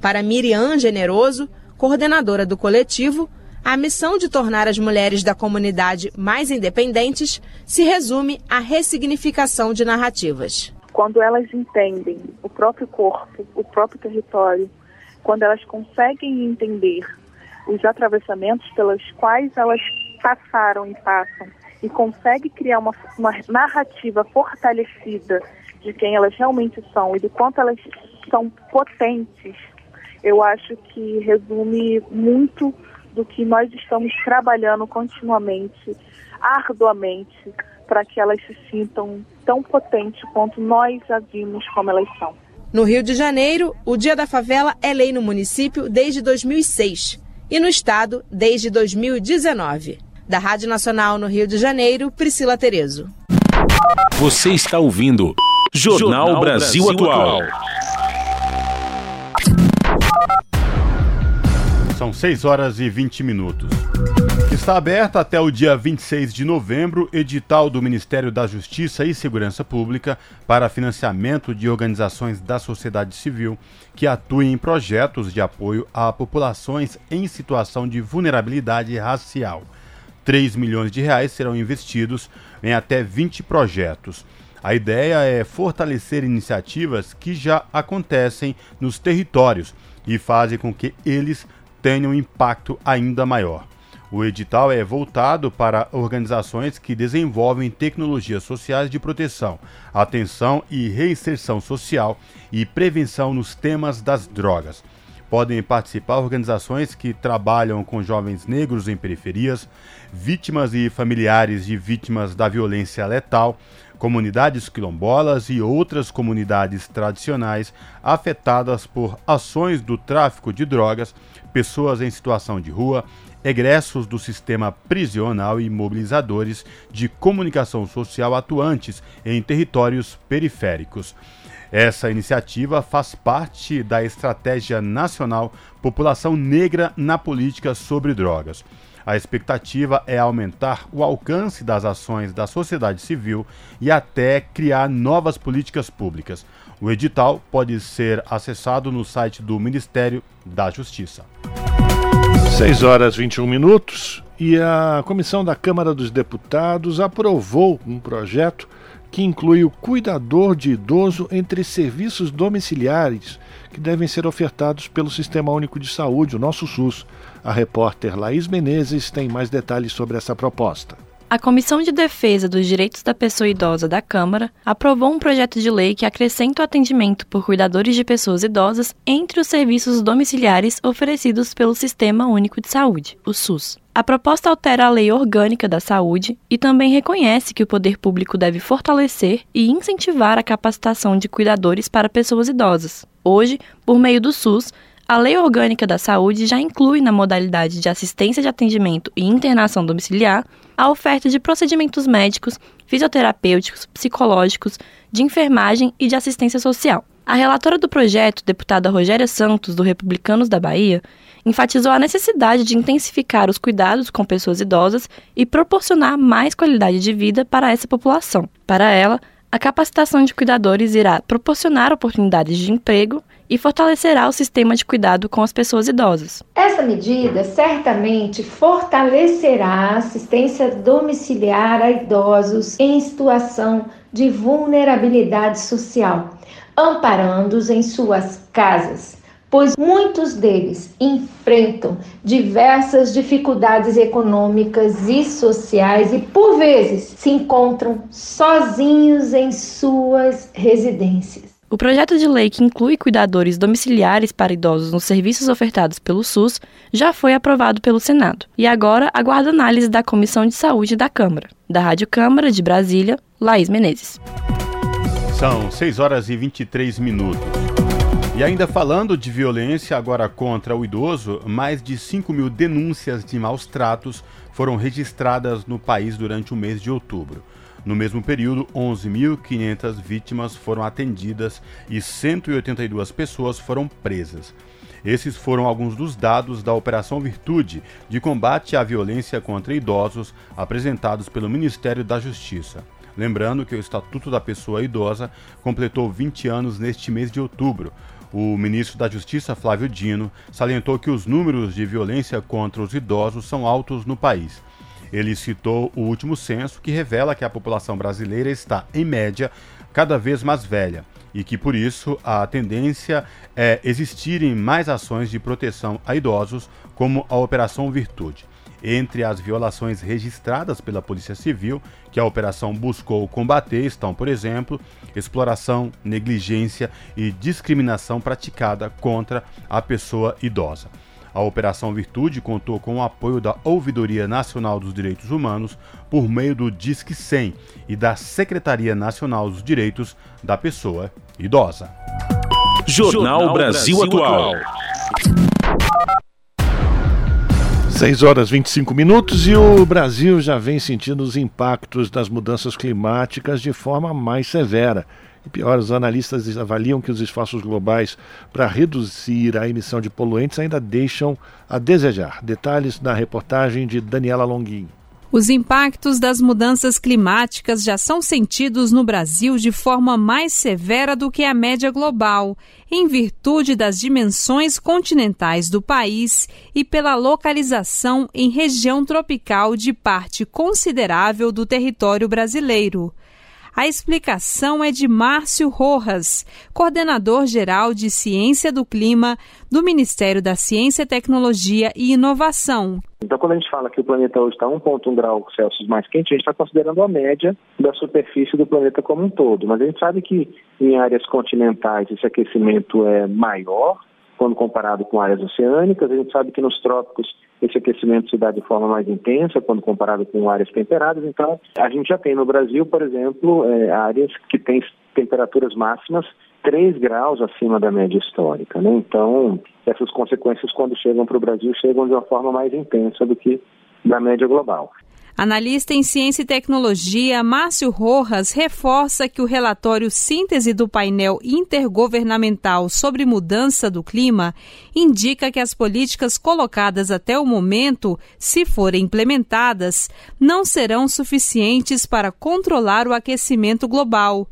Para Miriam Generoso, coordenadora do coletivo, a missão de tornar as mulheres da comunidade mais independentes se resume à ressignificação de narrativas.
Quando elas entendem o próprio corpo, o próprio território, quando elas conseguem entender os atravessamentos pelos quais elas passaram e passam e conseguem criar uma, uma narrativa fortalecida de quem elas realmente são e do quanto elas são potentes, eu acho que resume muito do que nós estamos trabalhando continuamente, arduamente, para que elas se sintam tão potentes quanto nós já vimos como elas são.
No Rio de Janeiro, o Dia da Favela é lei no município desde 2006 e no estado desde 2019. Da Rádio Nacional no Rio de Janeiro, Priscila Terezo.
Você está ouvindo Jornal, Jornal Brasil, Brasil, Atual. Atual.
São 6 horas e 20 minutos. Está aberto até o dia 26 de novembro edital do Ministério da Justiça e Segurança Pública para financiamento de organizações da sociedade civil que atuem em projetos de apoio a populações em situação de vulnerabilidade racial. 3 milhões de reais serão investidos em até 20 projetos. A ideia é fortalecer iniciativas que já acontecem nos territórios e fazem com que eles tenha um impacto ainda maior. O edital é voltado para organizações que desenvolvem tecnologias sociais de proteção, atenção e reinserção social e prevenção nos temas das drogas. Podem participar organizações que trabalham com jovens negros em periferias, vítimas e familiares de vítimas da violência letal, comunidades quilombolas e outras comunidades tradicionais afetadas por ações do tráfico de drogas, pessoas em situação de rua, egressos do sistema prisional e mobilizadores de comunicação social atuantes em territórios periféricos. Essa iniciativa faz parte da Estratégia Nacional População Negra na Política sobre Drogas. A expectativa é aumentar o alcance das ações da sociedade civil e até criar novas políticas públicas. O edital pode ser acessado no site do Ministério da Justiça.
6 horas 21 minutos e a Comissão da Câmara dos Deputados aprovou um projeto que inclui o cuidador de idoso entre serviços domiciliares que devem ser ofertados pelo Sistema Único de Saúde, o nosso SUS. A repórter Laís Menezes tem mais detalhes sobre essa proposta.
A Comissão de Defesa dos Direitos da Pessoa Idosa da Câmara aprovou um projeto de lei que acrescenta o atendimento por cuidadores de pessoas idosas entre os serviços domiciliares oferecidos pelo Sistema Único de Saúde, o SUS. A proposta altera a Lei Orgânica da Saúde e também reconhece que o poder público deve fortalecer e incentivar a capacitação de cuidadores para pessoas idosas. Hoje, por meio do SUS, a Lei Orgânica da Saúde já inclui na modalidade de assistência de atendimento e internação domiciliar a oferta de procedimentos médicos, fisioterapêuticos, psicológicos, de enfermagem e de assistência social. A relatora do projeto, deputada Rogéria Santos, do Republicanos da Bahia, enfatizou a necessidade de intensificar os cuidados com pessoas idosas e proporcionar mais qualidade de vida para essa população. Para ela, a capacitação de cuidadores irá proporcionar oportunidades de emprego e fortalecerá o sistema de cuidado com as pessoas idosas.
Essa medida certamente fortalecerá a assistência domiciliar a idosos em situação de vulnerabilidade social, amparando-os em suas casas, pois muitos deles enfrentam diversas dificuldades econômicas e sociais e, por vezes, se encontram sozinhos em suas residências.
O projeto de lei que inclui cuidadores domiciliares para idosos nos serviços ofertados pelo SUS já foi aprovado pelo Senado e agora aguarda análise da Comissão de Saúde da Câmara. Da Rádio Câmara de Brasília, Laís Menezes.
São 6 horas e 23 minutos. E ainda falando de violência agora contra o idoso, mais de 5 mil denúncias de maus tratos foram registradas no país durante o mês de outubro. No mesmo período, 11.500 vítimas foram atendidas e 182 pessoas foram presas. Esses foram alguns dos dados da Operação Virtude de combate à violência contra idosos apresentados pelo Ministério da Justiça. Lembrando que o Estatuto da Pessoa Idosa completou 20 anos neste mês de outubro. O ministro da Justiça, Flávio Dino, salientou que os números de violência contra os idosos são altos no país. Ele citou o último censo que revela que a população brasileira está, em média, cada vez mais velha e que por isso a tendência é existirem mais ações de proteção a idosos, como a Operação Virtude. Entre as violações registradas pela Polícia Civil, que a operação buscou combater, estão, por exemplo, exploração, negligência e discriminação praticada contra a pessoa idosa. A Operação Virtude contou com o apoio da Ouvidoria Nacional dos Direitos Humanos por meio do Disque 100 e da Secretaria Nacional dos Direitos da Pessoa Idosa.
Jornal Brasil Atual.
6 horas 25 minutos e o Brasil já vem sentindo os impactos das mudanças climáticas de forma mais severa. E pior, os analistas avaliam que os esforços globais para reduzir a emissão de poluentes ainda deixam a desejar. Detalhes na reportagem de Daniela Longuinho.
Os impactos das mudanças climáticas já são sentidos no Brasil de forma mais severa do que a média global, em virtude das dimensões continentais do país e pela localização em região tropical de parte considerável do território brasileiro. A explicação é de Márcio Rojas, coordenador geral de Ciência do Clima do Ministério da Ciência, Tecnologia e Inovação.
Então, quando a gente fala que o planeta hoje está 1,1 grau Celsius mais quente, a gente está considerando a média da superfície do planeta como um todo. Mas a gente sabe que em áreas continentais esse aquecimento é maior quando comparado com áreas oceânicas. A gente sabe que nos trópicos esse aquecimento se dá de forma mais intensa quando comparado com áreas temperadas. Então, a gente já tem no Brasil, por exemplo, é, áreas que têm temperaturas máximas 3 graus acima da média histórica. Né? Então, essas consequências, quando chegam para o Brasil, chegam de uma forma mais intensa do que da média global.
Analista em ciência e tecnologia, Márcio Rojas reforça que o relatório síntese do painel intergovernamental sobre mudança do clima indica que as políticas colocadas até o momento, se forem implementadas, não serão suficientes para controlar o aquecimento global.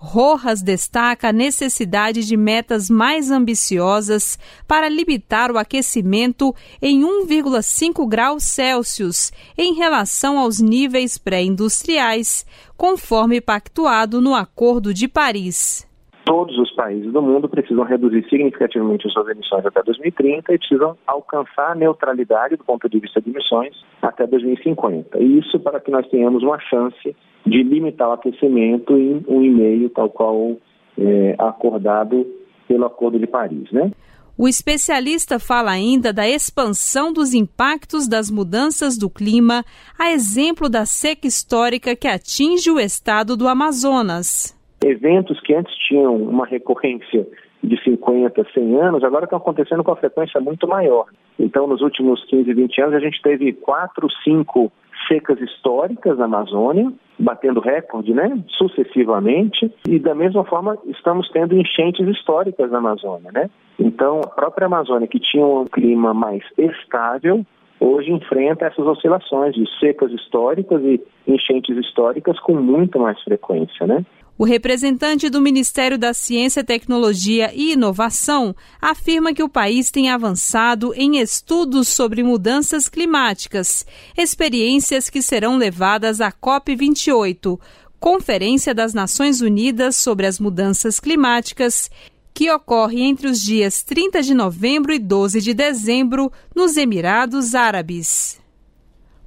Rojas destaca a necessidade de metas mais ambiciosas para limitar o aquecimento em 1,5 graus Celsius em relação aos níveis pré-industriais, conforme pactuado no Acordo de Paris
todos os países do mundo precisam reduzir significativamente suas emissões até 2030 e precisam alcançar a neutralidade do ponto de vista de emissões até 2050. E isso para que nós tenhamos uma chance de limitar o aquecimento em 1,5, tal qual é, acordado pelo Acordo de Paris, né?
O especialista fala ainda da expansão dos impactos das mudanças do clima, a exemplo da seca histórica que atinge o estado do Amazonas.
Eventos que antes tinham uma recorrência de 50, 100 anos, agora estão acontecendo com a frequência muito maior. Então, nos últimos 15, 20 anos, a gente teve quatro, cinco secas históricas na Amazônia, batendo recorde, né, sucessivamente, e da mesma forma estamos tendo enchentes históricas na Amazônia, né? Então, a própria Amazônia, que tinha um clima mais estável, hoje enfrenta essas oscilações de secas históricas e enchentes históricas com muito mais frequência, né?
O representante do Ministério da Ciência, Tecnologia e Inovação afirma que o país tem avançado em estudos sobre mudanças climáticas, experiências que serão levadas à COP28, Conferência das Nações Unidas sobre as Mudanças Climáticas, que ocorre entre os dias 30 de novembro e 12 de dezembro nos Emirados Árabes.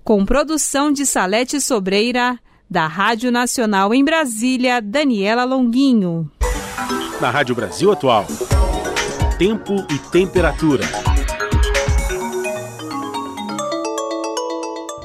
Com produção de Salete Sobreira, da Rádio Nacional em Brasília, Daniela Longuinho.
Na Rádio Brasil Atual. Tempo e temperatura.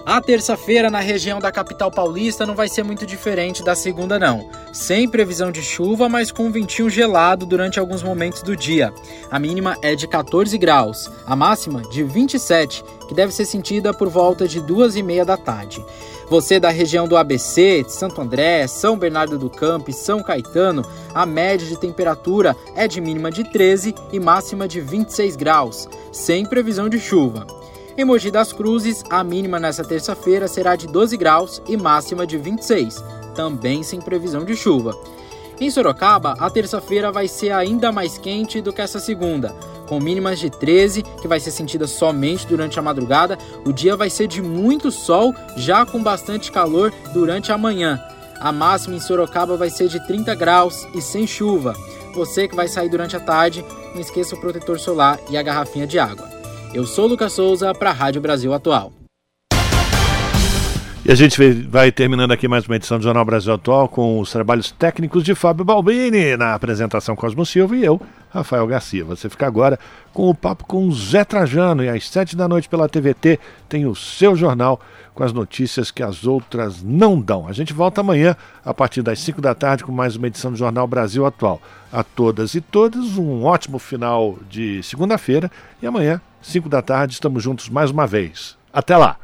A terça-feira na região da capital paulista não vai ser muito diferente da segunda, não. Sem previsão de chuva, mas com um ventinho gelado durante alguns momentos do dia. A mínima é de 14 graus, a máxima de 27, que deve ser sentida por volta de duas e meia da tarde. Você da região do ABC, de Santo André, São Bernardo do Campo e São Caetano, a média de temperatura é de mínima de 13 e máxima de 26 graus, sem previsão de chuva. Em Mogi das Cruzes, a mínima nesta terça-feira será de 12 graus e máxima de 26, também sem previsão de chuva. Em Sorocaba, a terça-feira vai ser ainda mais quente do que essa segunda, com mínimas de 13, que vai ser sentida somente durante a madrugada. O dia vai ser de muito sol, já com bastante calor durante a manhã. A máxima em Sorocaba vai ser de 30 graus e sem chuva. Você que vai sair durante a tarde, não esqueça o protetor solar e a garrafinha de água. Eu sou Lucas Souza para a Rádio Brasil Atual.
E a gente vai terminando aqui mais uma edição do Jornal Brasil Atual com os trabalhos técnicos de Fábio Balbini, na apresentação Cosmo Silva e eu, Rafael Garcia. Você fica agora com o papo com Zé Trajano e às sete da noite pela TVT tem o seu jornal com as notícias que as outras não dão. A gente volta amanhã a partir das cinco da tarde com mais uma edição do Jornal Brasil Atual. A todas e todas um ótimo final de segunda-feira e amanhã, cinco da tarde, estamos juntos mais uma vez. Até lá!